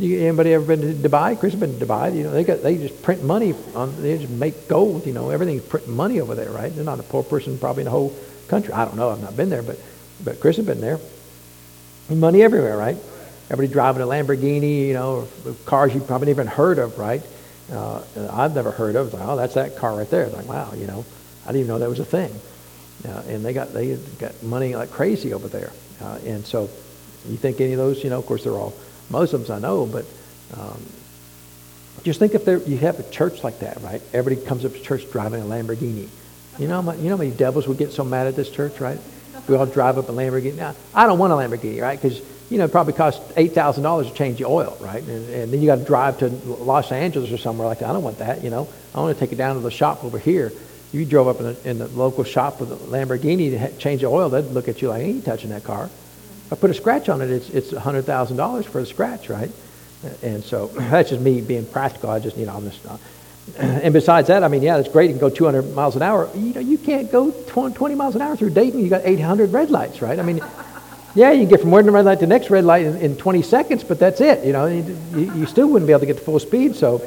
You, anybody ever been to Dubai? Chris has been to Dubai. You know, they got they just print money on. They just make gold. You know, everything's printing money over there, right? They're not a poor person probably in the whole country. I don't know. I've not been there, but but Chris has been there. Money everywhere, right? Everybody driving a Lamborghini. You know, cars you probably never heard of, right? Uh, I've never heard of. Like, oh, that's that car right there. Like, wow, you know, I didn't even know that was a thing. Uh, and they got they got money like crazy over there. Uh, and so, you think any of those? You know, of course, they're all Muslims I know, but um, just think if there, you have a church like that, right? Everybody comes up to church driving a Lamborghini. You know, you know how many devils would get so mad at this church, right? We all drive up a Lamborghini. Now, I don't want a Lamborghini, right? Because you know, it probably costs eight thousand dollars to change the oil, right? And, and then you got to drive to Los Angeles or somewhere like that. I don't want that, you know. I want to take it down to the shop over here. You drove up in the, in the local shop with a Lamborghini to change the oil. They'd look at you like, "Ain't touching that car." I put a scratch on it, it's, it's $100,000 for a scratch, right? And so that's just me being practical. I just, you know, I'm just, uh, and besides that, I mean, yeah, it's great. You can go 200 miles an hour. You know, you can't go 20 miles an hour through Dayton. You got 800 red lights, right? I mean, yeah, you can get from one red light to the next red light in, in 20 seconds, but that's it. You know, you, you, still wouldn't be able to get to full speed. So,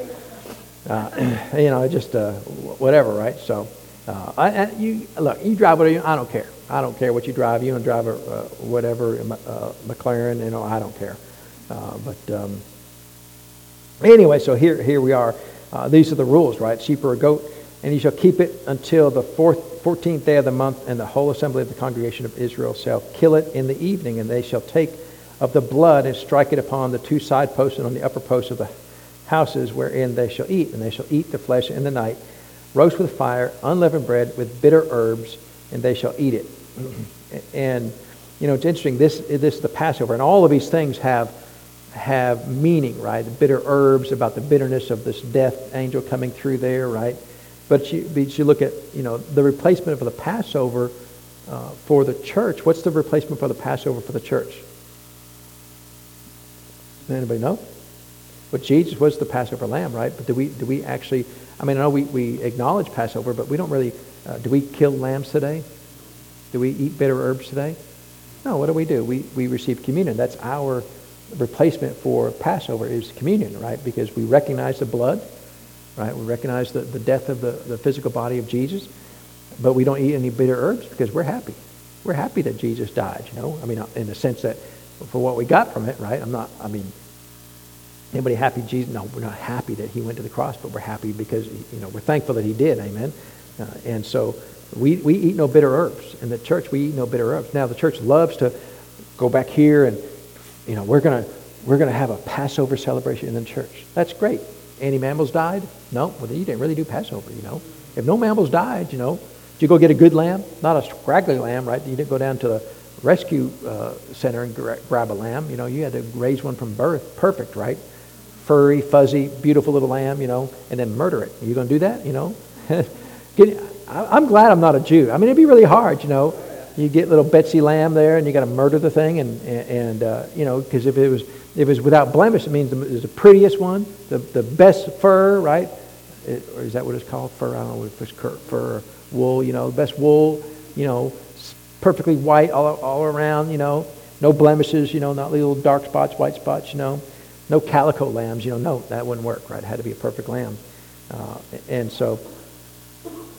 uh, you know, just uh, whatever, right? So, uh, you look, you drive whatever you, I don't care. I don't care what you drive. You and drive a uh, whatever uh, McLaren. You know, I don't care. Uh, but um, anyway, so here here we are. Uh, these are the rules, right? Sheep or a goat, and you shall keep it until the fourth, fourteenth day of the month, and the whole assembly of the congregation of Israel shall kill it in the evening, and they shall take of the blood and strike it upon the two side posts and on the upper posts of the houses wherein they shall eat, and they shall eat the flesh in the night, roast with fire, unleavened bread with bitter herbs and they shall eat it. And, you know, it's interesting. This, this is the Passover, and all of these things have, have meaning, right? The bitter herbs about the bitterness of this death angel coming through there, right? But you, but you look at, you know, the replacement for the Passover uh, for the church. What's the replacement for the Passover for the church? Anybody know? But Jesus was the Passover lamb, right? But do we, do we actually, I mean, I know we, we acknowledge Passover, but we don't really uh, do we kill lambs today? Do we eat bitter herbs today? No, what do we do? We, we receive communion. That's our replacement for Passover is communion, right? Because we recognize the blood, right? We recognize the, the death of the, the physical body of Jesus. but we don't eat any bitter herbs because we're happy. We're happy that Jesus died, you know? I mean, in the sense that for what we got from it, right? I'm not, I mean, anybody happy Jesus? No, we're not happy that he went to the cross, but we're happy because, you know, we're thankful that he did, amen? Uh, and so we, we eat no bitter herbs. In the church, we eat no bitter herbs. Now, the church loves to go back here and, you know, we're going to we're to have a Passover celebration in the church. That's great. Any mammals died? No. Well, you didn't really do Passover, you know. If no mammals died, you know, did you go get a good lamb? Not a scraggly lamb, right? You didn't go down to the rescue uh, center and gra- grab a lamb. You know, you had to raise one from birth. Perfect, right? Furry, fuzzy, beautiful little lamb, you know, and then murder it. Are you going to do that, you know? I'm glad I'm not a Jew. I mean, it'd be really hard, you know. You get little Betsy lamb there, and you got to murder the thing, and and uh, you know, because if it was if it was without blemish, it means it's the prettiest one, the the best fur, right? It, or is that what it's called? Fur? I don't know if it's fur wool. You know, the best wool. You know, perfectly white all all around. You know, no blemishes. You know, not little dark spots, white spots. You know, no calico lambs. You know, no, that wouldn't work, right? It had to be a perfect lamb, uh, and so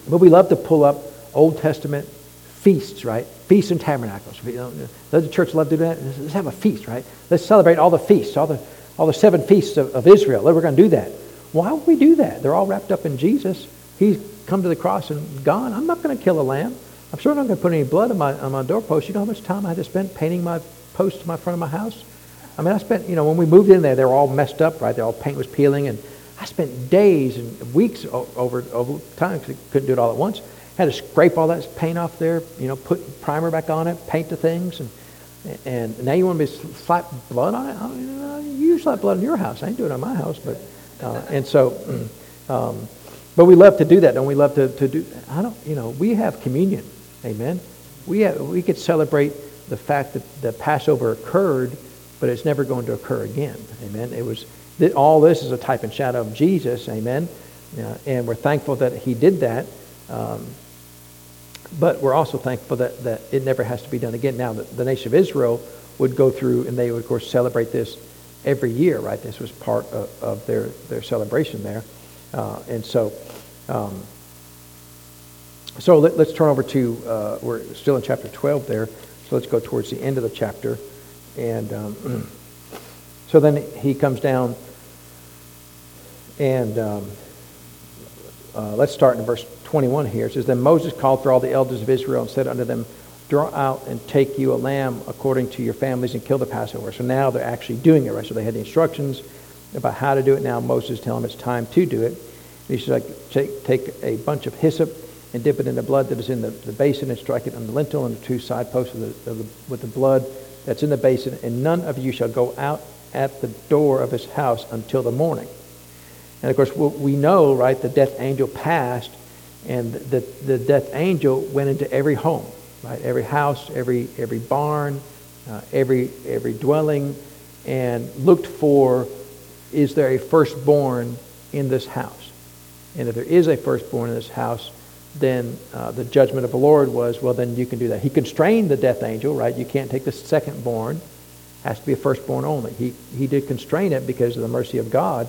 but we love to pull up Old Testament feasts, right? Feasts and tabernacles. Does the church love to do that? Let's have a feast, right? Let's celebrate all the feasts, all the, all the seven feasts of, of Israel. We're going to do that. Why would we do that? They're all wrapped up in Jesus. He's come to the cross and gone. I'm not going to kill a lamb. I'm sure not going to put any blood on my, on my doorpost. You know how much time I had to spend painting my post to my front of my house? I mean, I spent, you know, when we moved in there, they were all messed up, right? They all paint was peeling and I spent days and weeks over, over time because I couldn't do it all at once. Had to scrape all that paint off there, you know, put primer back on it, paint the things, and and now you want me to slap blood on it? I mean, you slap blood in your house. I ain't doing it on my house, but uh, and so, um, but we love to do that, and we love to, to do. I don't, you know, we have communion, amen. We have, we could celebrate the fact that the Passover occurred, but it's never going to occur again, amen. It was all this is a type and shadow of Jesus, amen. Uh, and we're thankful that he did that. Um, but we're also thankful that, that it never has to be done again. Now, the, the, nation of Israel would go through, and they would, of course, celebrate this every year, right? This was part of, of their, their celebration there. Uh, and so, um, so let, us turn over to, uh, we're still in chapter 12 there, so let's go towards the end of the chapter. And um, so then he comes down and um, uh, let's start in verse 21 here. It says, Then Moses called for all the elders of Israel and said unto them, Draw out and take you a lamb according to your families and kill the Passover. So now they're actually doing it, right? So they had the instructions about how to do it. Now Moses telling them it's time to do it. He says, like, take, take a bunch of hyssop and dip it in the blood that is in the, the basin and strike it on the lintel and the two side posts of the, of the, with the blood that's in the basin. And none of you shall go out at the door of his house until the morning. And of course, we know, right, the death angel passed, and the, the death angel went into every home, right, every house, every, every barn, uh, every, every dwelling, and looked for is there a firstborn in this house? And if there is a firstborn in this house, then uh, the judgment of the Lord was, well, then you can do that. He constrained the death angel, right? You can't take the secondborn has to be a firstborn only. He, he did constrain it because of the mercy of God,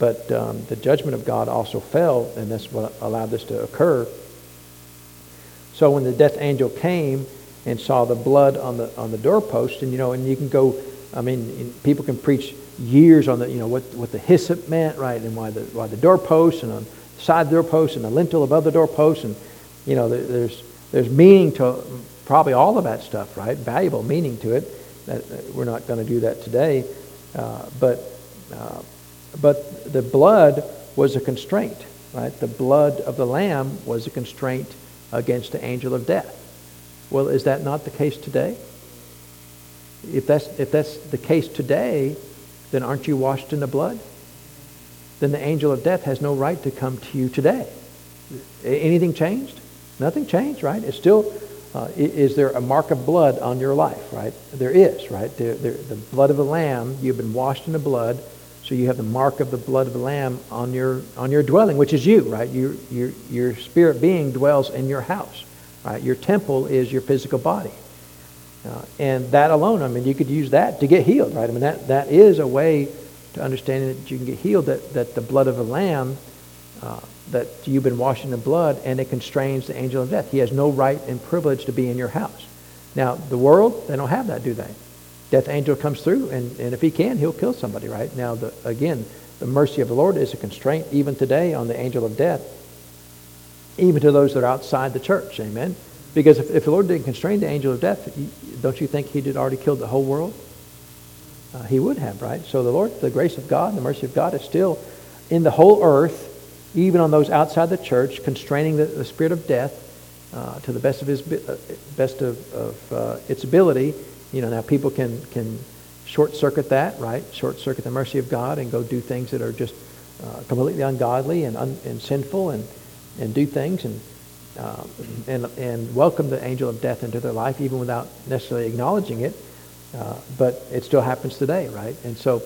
but um, the judgment of God also fell, and that's what allowed this to occur. So when the death angel came and saw the blood on the on the doorpost, and you know, and you can go, I mean, people can preach years on the, you know, what what the hyssop meant, right, and why the why the doorpost and on side doorpost and the lintel above the doorpost, and you know, there's there's meaning to probably all of that stuff, right? Valuable meaning to it. That, we're not going to do that today. Uh, but, uh, but the blood was a constraint, right? The blood of the lamb was a constraint against the angel of death. Well, is that not the case today? If that's, if that's the case today, then aren't you washed in the blood? Then the angel of death has no right to come to you today. Anything changed? Nothing changed, right? It's still uh, is there a mark of blood on your life, right? There is, right? The, the, the blood of the lamb, you've been washed in the blood, so you have the mark of the blood of the lamb on your, on your dwelling, which is you, right? Your, your, your spirit being dwells in your house, right? Your temple is your physical body. Uh, and that alone, I mean, you could use that to get healed, right? I mean, that, that is a way to understanding that you can get healed, that, that the blood of the lamb uh, that you've been washed in the blood, and it constrains the angel of death. He has no right and privilege to be in your house. Now, the world, they don't have that, do they? Death angel comes through, and, and if he can, he'll kill somebody, right? Now, the, again, the mercy of the Lord is a constraint even today on the angel of death, even to those that are outside the church. Amen? Because if, if the Lord didn't constrain the angel of death, don't you think he did already killed the whole world? Uh, he would have, right? So the Lord, the grace of God, the mercy of God is still in the whole earth, even on those outside the church, constraining the, the spirit of death uh, to the best of his uh, best of, of uh, its ability. You know, now people can can short circuit that, right? Short circuit the mercy of God and go do things that are just uh, completely ungodly and un, and sinful and and do things and. Uh, and and welcome the angel of death into their life, even without necessarily acknowledging it. Uh, but it still happens today, right? And so,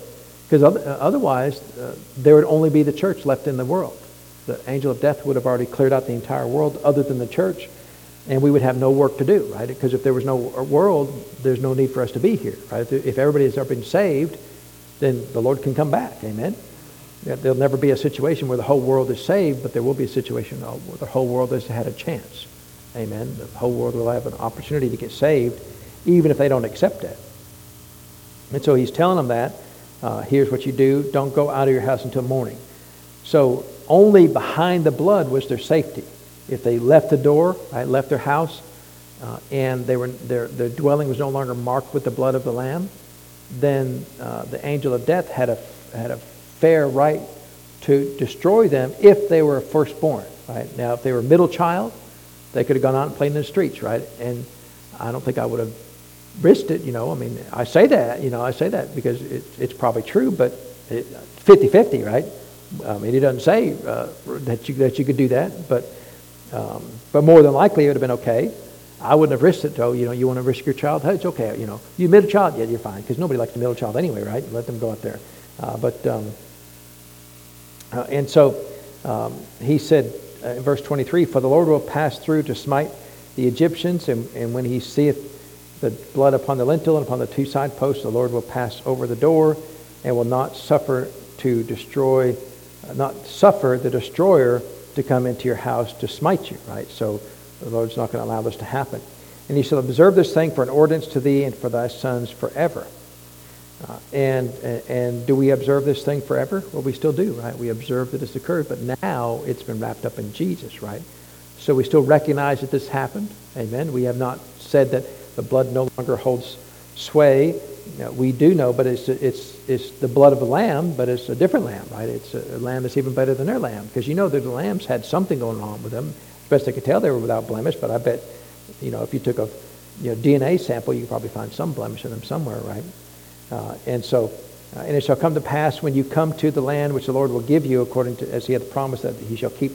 because otherwise, uh, there would only be the church left in the world. The angel of death would have already cleared out the entire world other than the church, and we would have no work to do, right? Because if there was no world, there's no need for us to be here, right? If everybody has ever been saved, then the Lord can come back, amen? There'll never be a situation where the whole world is saved, but there will be a situation where the whole world has had a chance, amen? The whole world will have an opportunity to get saved, even if they don't accept it. And so he's telling them that. Uh, here's what you do. Don't go out of your house until morning. So only behind the blood was their safety. If they left the door, right, left their house, uh, and they were, their, their dwelling was no longer marked with the blood of the Lamb, then uh, the angel of death had a, had a fair right to destroy them if they were firstborn. Right? Now, if they were middle child, they could have gone out and played in the streets, right? And I don't think I would have risked it, you know. I mean, I say that, you know, I say that because it, it's probably true, but 50-50, right? I mean, it doesn't say uh, that you that you could do that, but um, but more than likely it would have been okay. I wouldn't have risked it though. You know, you want to risk your child? It's okay. You know, you middle child, yeah, you're fine because nobody likes the middle child anyway, right? Let them go out there. Uh, but um, uh, and so um, he said uh, in verse 23, "For the Lord will pass through to smite the Egyptians, and, and when he seeth the blood upon the lintel and upon the two side posts. The Lord will pass over the door and will not suffer to destroy, uh, not suffer the destroyer to come into your house to smite you, right? So the Lord's not going to allow this to happen. And he shall observe this thing for an ordinance to thee and for thy sons forever. Uh, and, and do we observe this thing forever? Well, we still do, right? We observe that it's occurred, but now it's been wrapped up in Jesus, right? So we still recognize that this happened. Amen. We have not said that the blood no longer holds sway. Know, we do know, but it's, it's, it's the blood of a lamb, but it's a different lamb, right? It's a, lamb that's even better than their lamb. Because you know that the lambs had something going on with them. Best I could tell, they were without blemish, but I bet, you know, if you took a you know, DNA sample, you could probably find some blemish in them somewhere, right? Uh, and so, uh, and it shall come to pass when you come to the land which the Lord will give you, according to as He hath promised that He shall keep,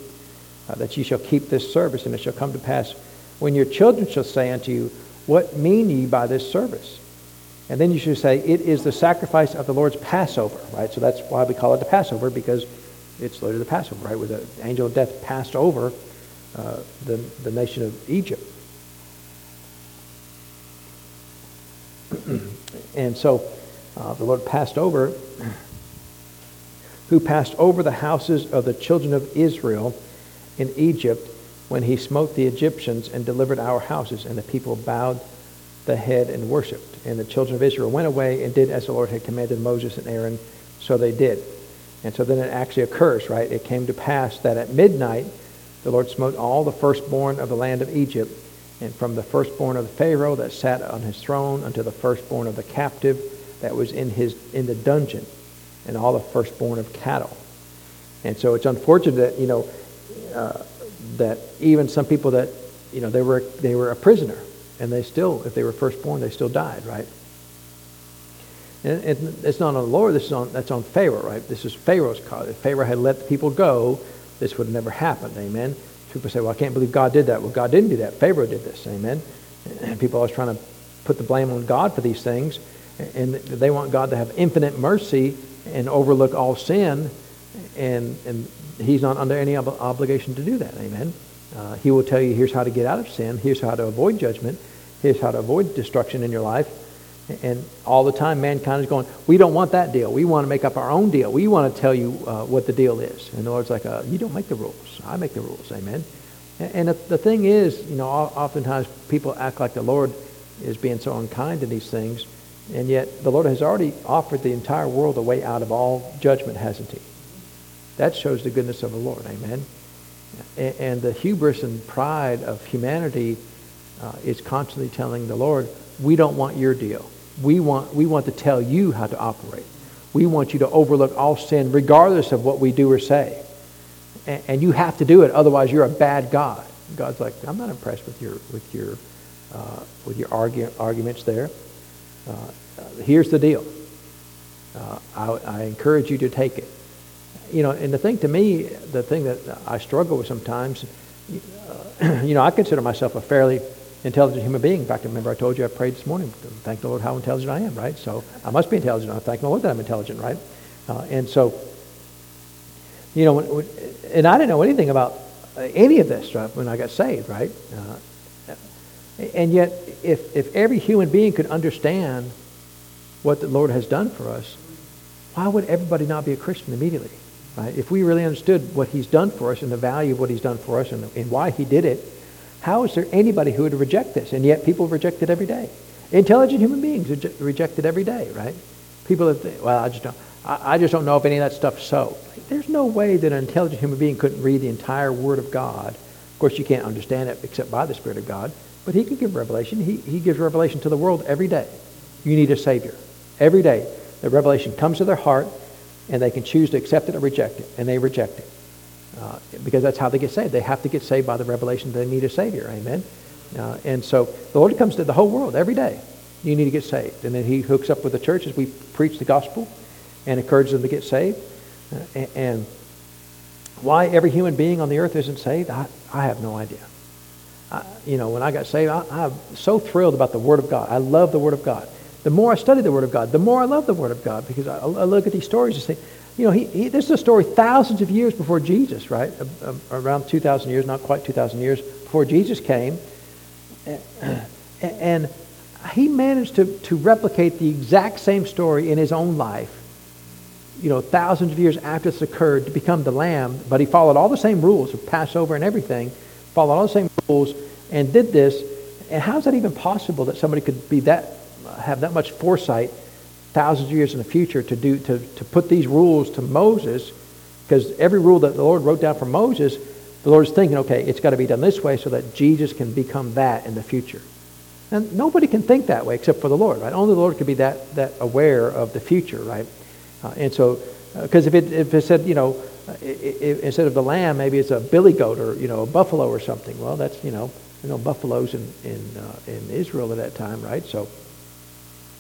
uh, that ye shall keep this service, and it shall come to pass when your children shall say unto you, what mean ye by this service? And then you should say, It is the sacrifice of the Lord's Passover, right? So that's why we call it the Passover, because it's literally the Passover, right? Where the angel of death passed over uh, the, the nation of Egypt. and so uh, the Lord passed over, who passed over the houses of the children of Israel in Egypt when he smote the Egyptians and delivered our houses. And the people bowed the head and worshipped. And the children of Israel went away and did as the Lord had commanded Moses and Aaron. So they did. And so then it actually occurs, right? It came to pass that at midnight the Lord smote all the firstborn of the land of Egypt, and from the firstborn of the Pharaoh that sat on his throne unto the firstborn of the captive that was in his in the dungeon, and all the firstborn of cattle. And so it's unfortunate that you know uh, that even some people that, you know, they were, they were a prisoner and they still, if they were firstborn, they still died, right? And it's not on the Lord, this is on, that's on Pharaoh, right? This is Pharaoh's cause. If Pharaoh had let the people go, this would have never happened, amen? People say, well, I can't believe God did that. Well, God didn't do that. Pharaoh did this, amen? And people always trying to put the blame on God for these things. And they want God to have infinite mercy and overlook all sin. And, and he's not under any ob- obligation to do that. Amen. Uh, he will tell you here's how to get out of sin, here's how to avoid judgment, here's how to avoid destruction in your life. And all the time, mankind is going, we don't want that deal. We want to make up our own deal. We want to tell you uh, what the deal is. And the Lord's like, uh, you don't make the rules. I make the rules. Amen. And, and the, thing is, you know, oftentimes people act like the Lord is being so unkind in these things. And yet the Lord has already offered the entire world a way out of all judgment, hasn't he? That shows the goodness of the Lord. Amen. And, the hubris and pride of humanity uh, is constantly telling the Lord, we don't want your deal. We want, we want to tell you how to operate. We want you to overlook all sin regardless of what we do or say. And, and you have to do it, otherwise you're a bad God. God's like, I'm not impressed with your, with your, uh, with your arguments there. Uh, here's the deal. Uh, I, I encourage you to take it. You know, and the thing to me, the thing that I struggle with sometimes, you know, I consider myself a fairly intelligent human being. In fact, I remember I told you I prayed this morning, thank the Lord how intelligent I am, right? So I must be intelligent. I thank the Lord that I'm intelligent, right? Uh, and so, you know, when, and I didn't know anything about any of this right, when I got saved, right? Uh, and yet, if, if every human being could understand what the Lord has done for us, why would everybody not be a Christian immediately? Right? If we really understood what he's done for us and the value of what he's done for us and, and why he did it, how is there anybody who would reject this? And yet people reject it every day. Intelligent human beings reject it every day, right? People that well, I just don't, I, I just don't know if any of that stuff's so. There's no way that an intelligent human being couldn't read the entire Word of God. Of course, you can't understand it except by the Spirit of God. But he can give revelation. He, he gives revelation to the world every day. You need a Savior. Every day, the revelation comes to their heart, and they can choose to accept it or reject it, and they reject it. Uh, because that's how they get saved. They have to get saved by the revelation that they need a Savior. Amen. Uh, and so the Lord comes to the whole world every day. You need to get saved. And then he hooks up with the church as we preach the gospel and encourage them to get saved. Uh, and why every human being on the earth isn't saved, I, I have no idea. I, you know, when I got saved, I, I'm so thrilled about the Word of God. I love the Word of God. The more I study the Word of God, the more I love the Word of God because I, I look at these stories and say, you know, he, he, this is a story thousands of years before Jesus, right? Around 2,000 years, not quite 2,000 years before Jesus came. And he managed to, to replicate the exact same story in his own life, you know, thousands of years after this occurred to become the Lamb. But he followed all the same rules of Passover and everything, followed all the same rules, and did this. And how is that even possible that somebody could be that, have that much foresight thousands of years in the future to do to, to put these rules to Moses, because every rule that the Lord wrote down for Moses, the Lord is thinking, okay, it's got to be done this way so that Jesus can become that in the future. And nobody can think that way except for the Lord, right? Only the Lord could be that, that aware of the future, right? Uh, and so, because uh, if, it, if it said, you know, it, it, instead of the lamb, maybe it's a billy goat or, you know, a buffalo or something. Well, that's, you know, you know buffaloes in, in, uh, in Israel at that time, right? So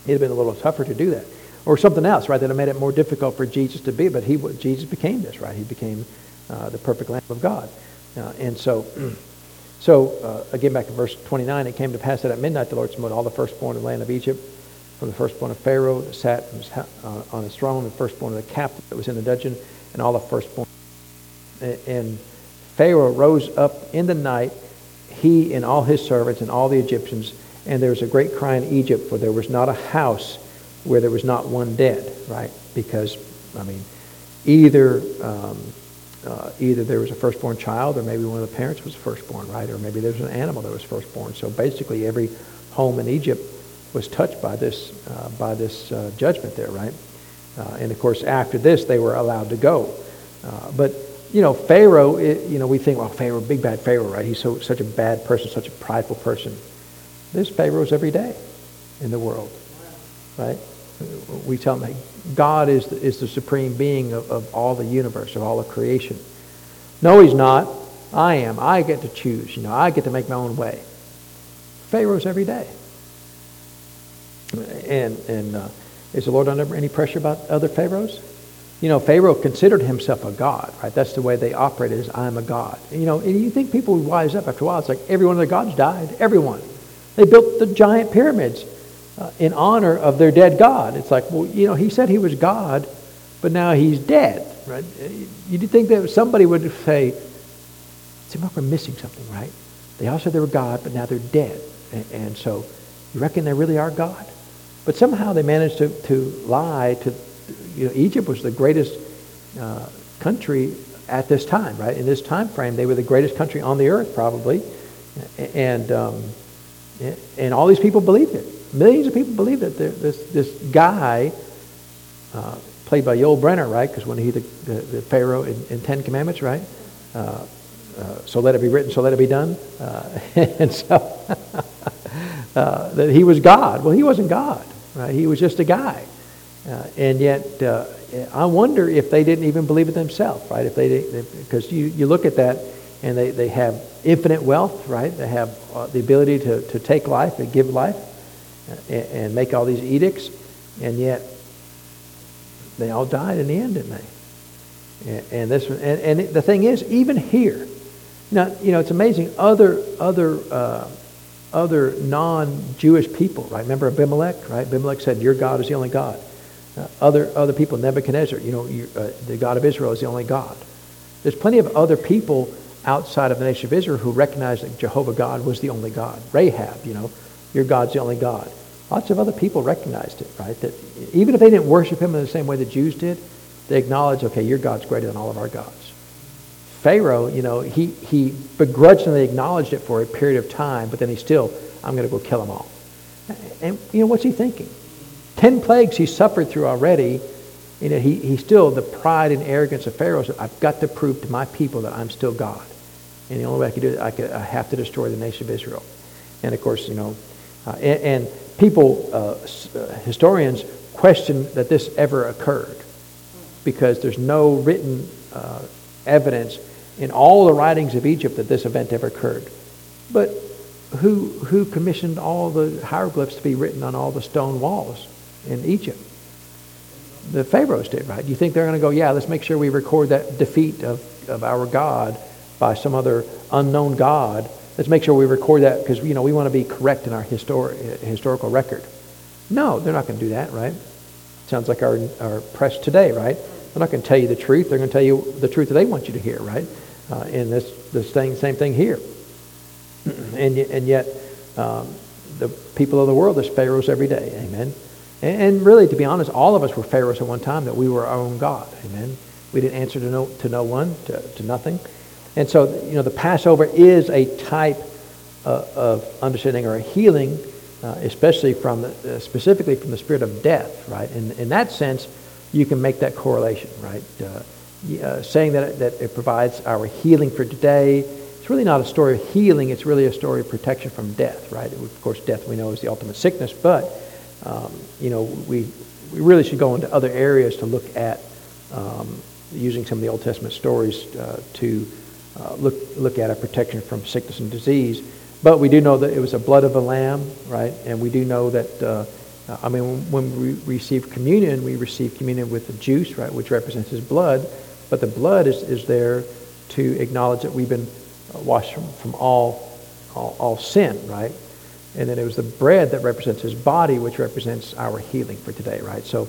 It'd have been a little tougher to do that. Or something else, right, that made it more difficult for Jesus to be. But he, Jesus became this, right? He became uh, the perfect Lamb of God. Uh, and so, so uh, again, back to verse 29, it came to pass that at midnight the Lord smote all the firstborn in the land of Egypt, from the firstborn of Pharaoh that sat uh, on his throne, the firstborn of the captive that was in the dungeon, and all the firstborn. And Pharaoh rose up in the night, he and all his servants and all the Egyptians, and there was a great cry in Egypt, for there was not a house where there was not one dead, right? Because, I mean, either um, uh, either there was a firstborn child, or maybe one of the parents was firstborn, right? Or maybe there was an animal that was firstborn. So basically, every home in Egypt was touched by this uh, by this uh, judgment there, right? Uh, and of course, after this, they were allowed to go. Uh, but you know, Pharaoh, it, you know, we think, well, Pharaoh, big bad Pharaoh, right? He's so such a bad person, such a prideful person. There's pharaohs every day in the world, right? We tell them, God is the, is the supreme being of, of all the universe, of all of creation. No, he's not. I am. I get to choose. You know, I get to make my own way. Pharaohs every day. And, and uh, is the Lord under any pressure about other pharaohs? You know, Pharaoh considered himself a god, right? That's the way they operated, is I'm a god. You know, and you think people would wise up after a while. It's like every one of the gods died. Everyone. They built the giant pyramids uh, in honor of their dead God. It's like, well, you know, he said he was God, but now he's dead, right? You'd think that somebody would say, seems like we're missing something, right? They all said they were God, but now they're dead. And, and so, you reckon they really are God? But somehow they managed to, to lie to, you know, Egypt was the greatest uh, country at this time, right? In this time frame, they were the greatest country on the earth, probably. And, um, and all these people believed it. Millions of people believed it. This, this guy, uh, played by Yul Brynner, right? Because when he, the, the, the Pharaoh in, in, Ten Commandments, right? Uh, uh, so let it be written, so let it be done. Uh, and so uh, that he was God. Well, he wasn't God, right? He was just a guy. Uh, and yet, I wonder if they didn't even believe it themselves, right? If they because you, you look at that and they, they have infinite wealth, right? They have the ability to, to take life, to give life, and, and make all these edicts, and yet they all died in the end, didn't they? And, and this, and, and the thing is, even here, now you know it's amazing. Other other uh, other non-Jewish people, right? Remember Abimelech, right? Abimelech said, "Your God is the only God." Uh, other other people, Nebuchadnezzar, you know, uh, the God of Israel is the only God. There's plenty of other people outside of the nation of Israel who recognized that Jehovah God was the only God. Rahab, you know, your God's the only God. Lots of other people recognized it, right? That even if they didn't worship him in the same way the Jews did, they acknowledged, okay, your God's greater than all of our gods. Pharaoh, you know, he, he begrudgingly acknowledged it for a period of time, but then he still, I'm going to go kill them all. And, you know, what's he thinking? Ten plagues he suffered through already. You know, he, he still, the pride and arrogance of Pharaoh said, I've got to prove to my people that I'm still God. And the only way I could do it, I, could, I have to destroy the nation of Israel. And of course, you know, uh, and, and, people, uh, uh, historians, question that this ever occurred because there's no written uh, evidence in all the writings of Egypt that this event ever occurred. But who, who commissioned all the hieroglyphs to be written on all the stone walls in Egypt? The pharaohs did, right? Do You think they're going to go, yeah, let's make sure we record that defeat of, of our God by some other unknown God let's make sure we record that because you know we want to be correct in our histor- historical record. No, they're not going to do that, right? Sounds like our, our press today, right? They're not going to tell you the truth. They're going to tell you the truth that they want you to hear, right? Uh, and this the same same thing here. and and yet, um, the people of the world is pharaohs every day. Amen. And, and, really, to be honest, all of us were pharaohs at one time. That we were our own God. Amen. We didn't answer to no to no one to, to nothing. And so, you know, the Passover is a type uh, of understanding or a healing, uh, especially from, the, uh, specifically from the spirit of death, right? And in that sense, you can make that correlation, right? Uh, uh, saying that, that it provides our healing for today. It's really not a story of healing. It's really a story of protection from death, right? Of course, death we know is the ultimate sickness, but, um, you know, we, we really should go into other areas to look at um, using some of the Old Testament stories uh, to uh, look, look at a protection from sickness and disease. But we do know that it was the blood of a lamb, right? And we do know that, uh, I mean, when we receive communion, we receive communion with the juice, right, which represents his blood. But the blood is, is there to acknowledge that we've been uh, washed from, from all, all, all sin, right? And then it was the bread that represents his body, which represents our healing for today, right? So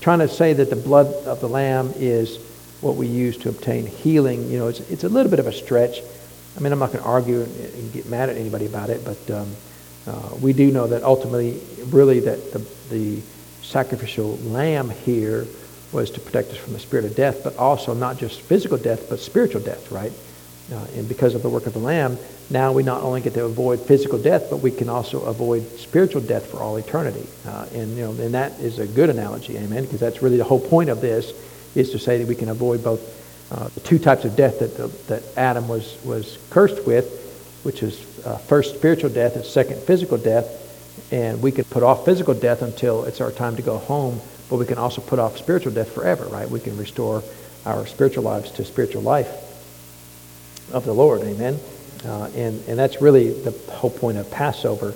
trying to say that the blood of the lamb is what we use to obtain healing. You know, it's, it's a little bit of a stretch. I mean, I'm not going to argue and get mad at anybody about it, but um, uh, we do know that ultimately, really, that the, the sacrificial lamb here was to protect us from the spirit of death, but also not just physical death, but spiritual death, right? Uh, and because of the work of the lamb, now we not only get to avoid physical death, but we can also avoid spiritual death for all eternity. Uh, and you know, and that is a good analogy, amen, because that's really the whole point of this is to say that we can avoid both uh, the two types of death that, that Adam was, was cursed with, which is uh, first spiritual death and second physical death. And we can put off physical death until it's our time to go home, but we can also put off spiritual death forever, right? We can restore our spiritual lives to spiritual life of the Lord, amen? Uh, and, and that's really the whole point of Passover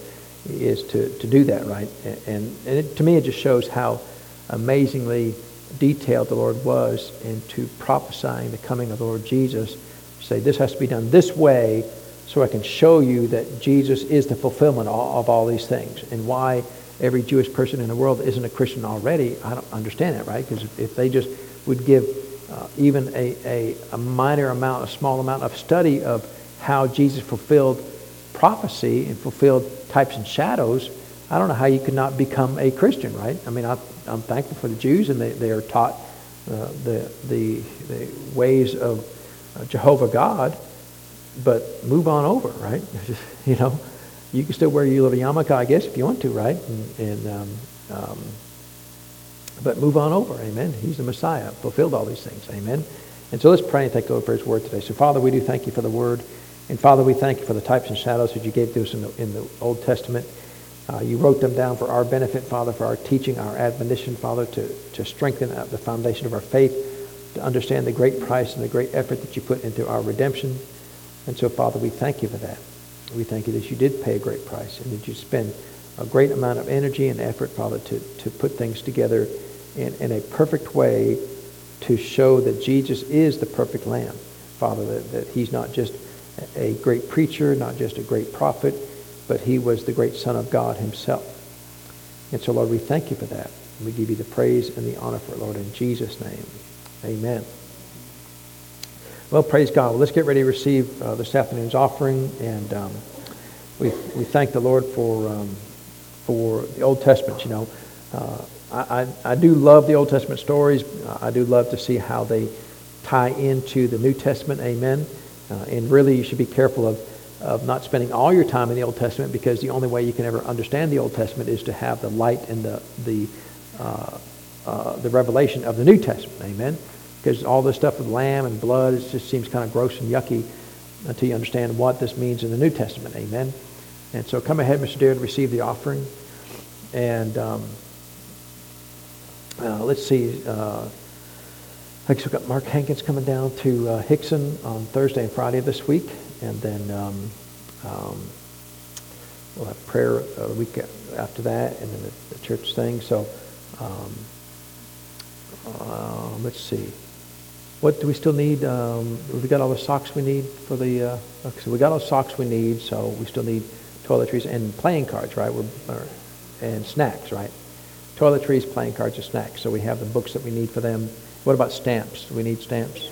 is to, to do that, right? And, and it, to me, it just shows how amazingly detailed the Lord was into prophesying the coming of the Lord Jesus. Say, this has to be done this way so I can show you that Jesus is the fulfillment of all these things. And why every Jewish person in the world isn't a Christian already, I don't understand that, right? Because if they just would give uh, even a, a, a minor amount, a small amount of study of how Jesus fulfilled prophecy and fulfilled types and shadows, I don't know how you could not become a Christian, right? I mean, I, I'm thankful for the Jews, and they, they are taught uh, the, the, the ways of uh, Jehovah God, but move on over, right? You know, you can still wear your little yarmulke, I guess, if you want to, right? And, and um, um, but move on over, amen. He's the Messiah, fulfilled all these things, amen. And so let's pray and thank God for His Word today. So, Father, we do thank you for the Word, and Father, we thank you for the types and shadows that you gave to us in the, in the Old Testament. Uh, you wrote them down for our benefit, Father, for our teaching, our admonition, Father, to, to strengthen the foundation of our faith, to understand the great price and the great effort that you put into our redemption. And so, Father, we thank you for that. We thank you that you did pay a great price and that you spend a great amount of energy and effort, Father, to, to put things together in, in a perfect way to show that Jesus is the perfect Lamb, Father, that, that he's not just a great preacher, not just a great prophet, but he was the great Son of God himself. And so, Lord, we thank you for that. We give you the praise and the honor for it, Lord, in Jesus' name. Amen. Well, praise God. Well, let's get ready to receive uh, this afternoon's offering, and um, we, we thank the Lord for, um, for the Old Testament. You know, uh, I, I, I do love the Old Testament stories. I do love to see how they tie into the New Testament. Amen. Uh, and really, you should be careful of of not spending all your time in the Old Testament because the only way you can ever understand the Old Testament is to have the light and the, the, uh, uh, the revelation of the New Testament. Amen? Because all this stuff with lamb and blood, it just seems kind of gross and yucky until you understand what this means in the New Testament. Amen? And so come ahead, Mr. Deere, to receive the offering. And um, uh, let's see. Uh, I guess we've got Mark Hankins coming down to uh, Hixson on Thursday and Friday this week and then um, um, we'll have prayer a week after that, and then the, the church thing. So um, uh, let's see. What do we still need? Um, we got all the socks we need for the. Uh, okay, so we got all the socks we need. So we still need toiletries and playing cards, right? We're, and snacks, right? Toiletries, playing cards, and snacks. So we have the books that we need for them. What about stamps? Do we need stamps?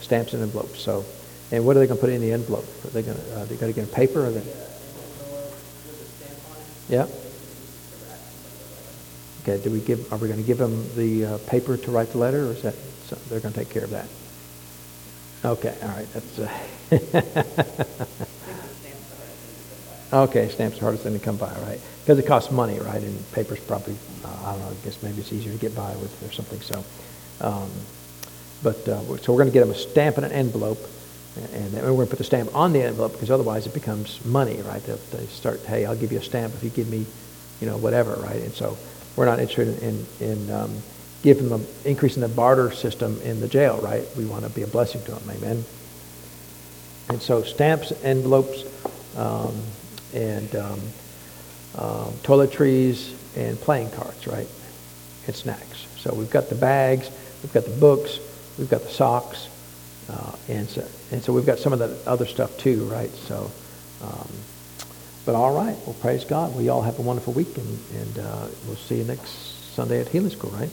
Stamps and envelopes. So and what are they going to put in the envelope? Are they going to, uh, they going to get a paper or they? Yeah. Okay. Do we give? Are we going to give them the uh, paper to write the letter, or is that so they're going to take care of that? Okay. All right. That's. Uh okay. Stamps are hardest thing to come by, right? Because it costs money, right? And paper's probably. Uh, I don't know. I guess maybe it's easier to get by with or something. So. Um, but uh, so we're going to get them a stamp and an envelope and we're going to put the stamp on the envelope because otherwise it becomes money, right? They, they start, hey, I'll give you a stamp if you give me, you know, whatever, right? And so we're not interested in, in um, giving them, increasing the barter system in the jail, right? We want to be a blessing to them, amen? And so stamps, envelopes, um, and um, um, toiletries, and playing cards, right? And snacks. So we've got the bags, we've got the books, we've got the socks, uh, and, so, and so we've got some of the other stuff too, right? So, um, but all right, well, praise God. We all have a wonderful week, and, and uh, we'll see you next Sunday at Healing School, right?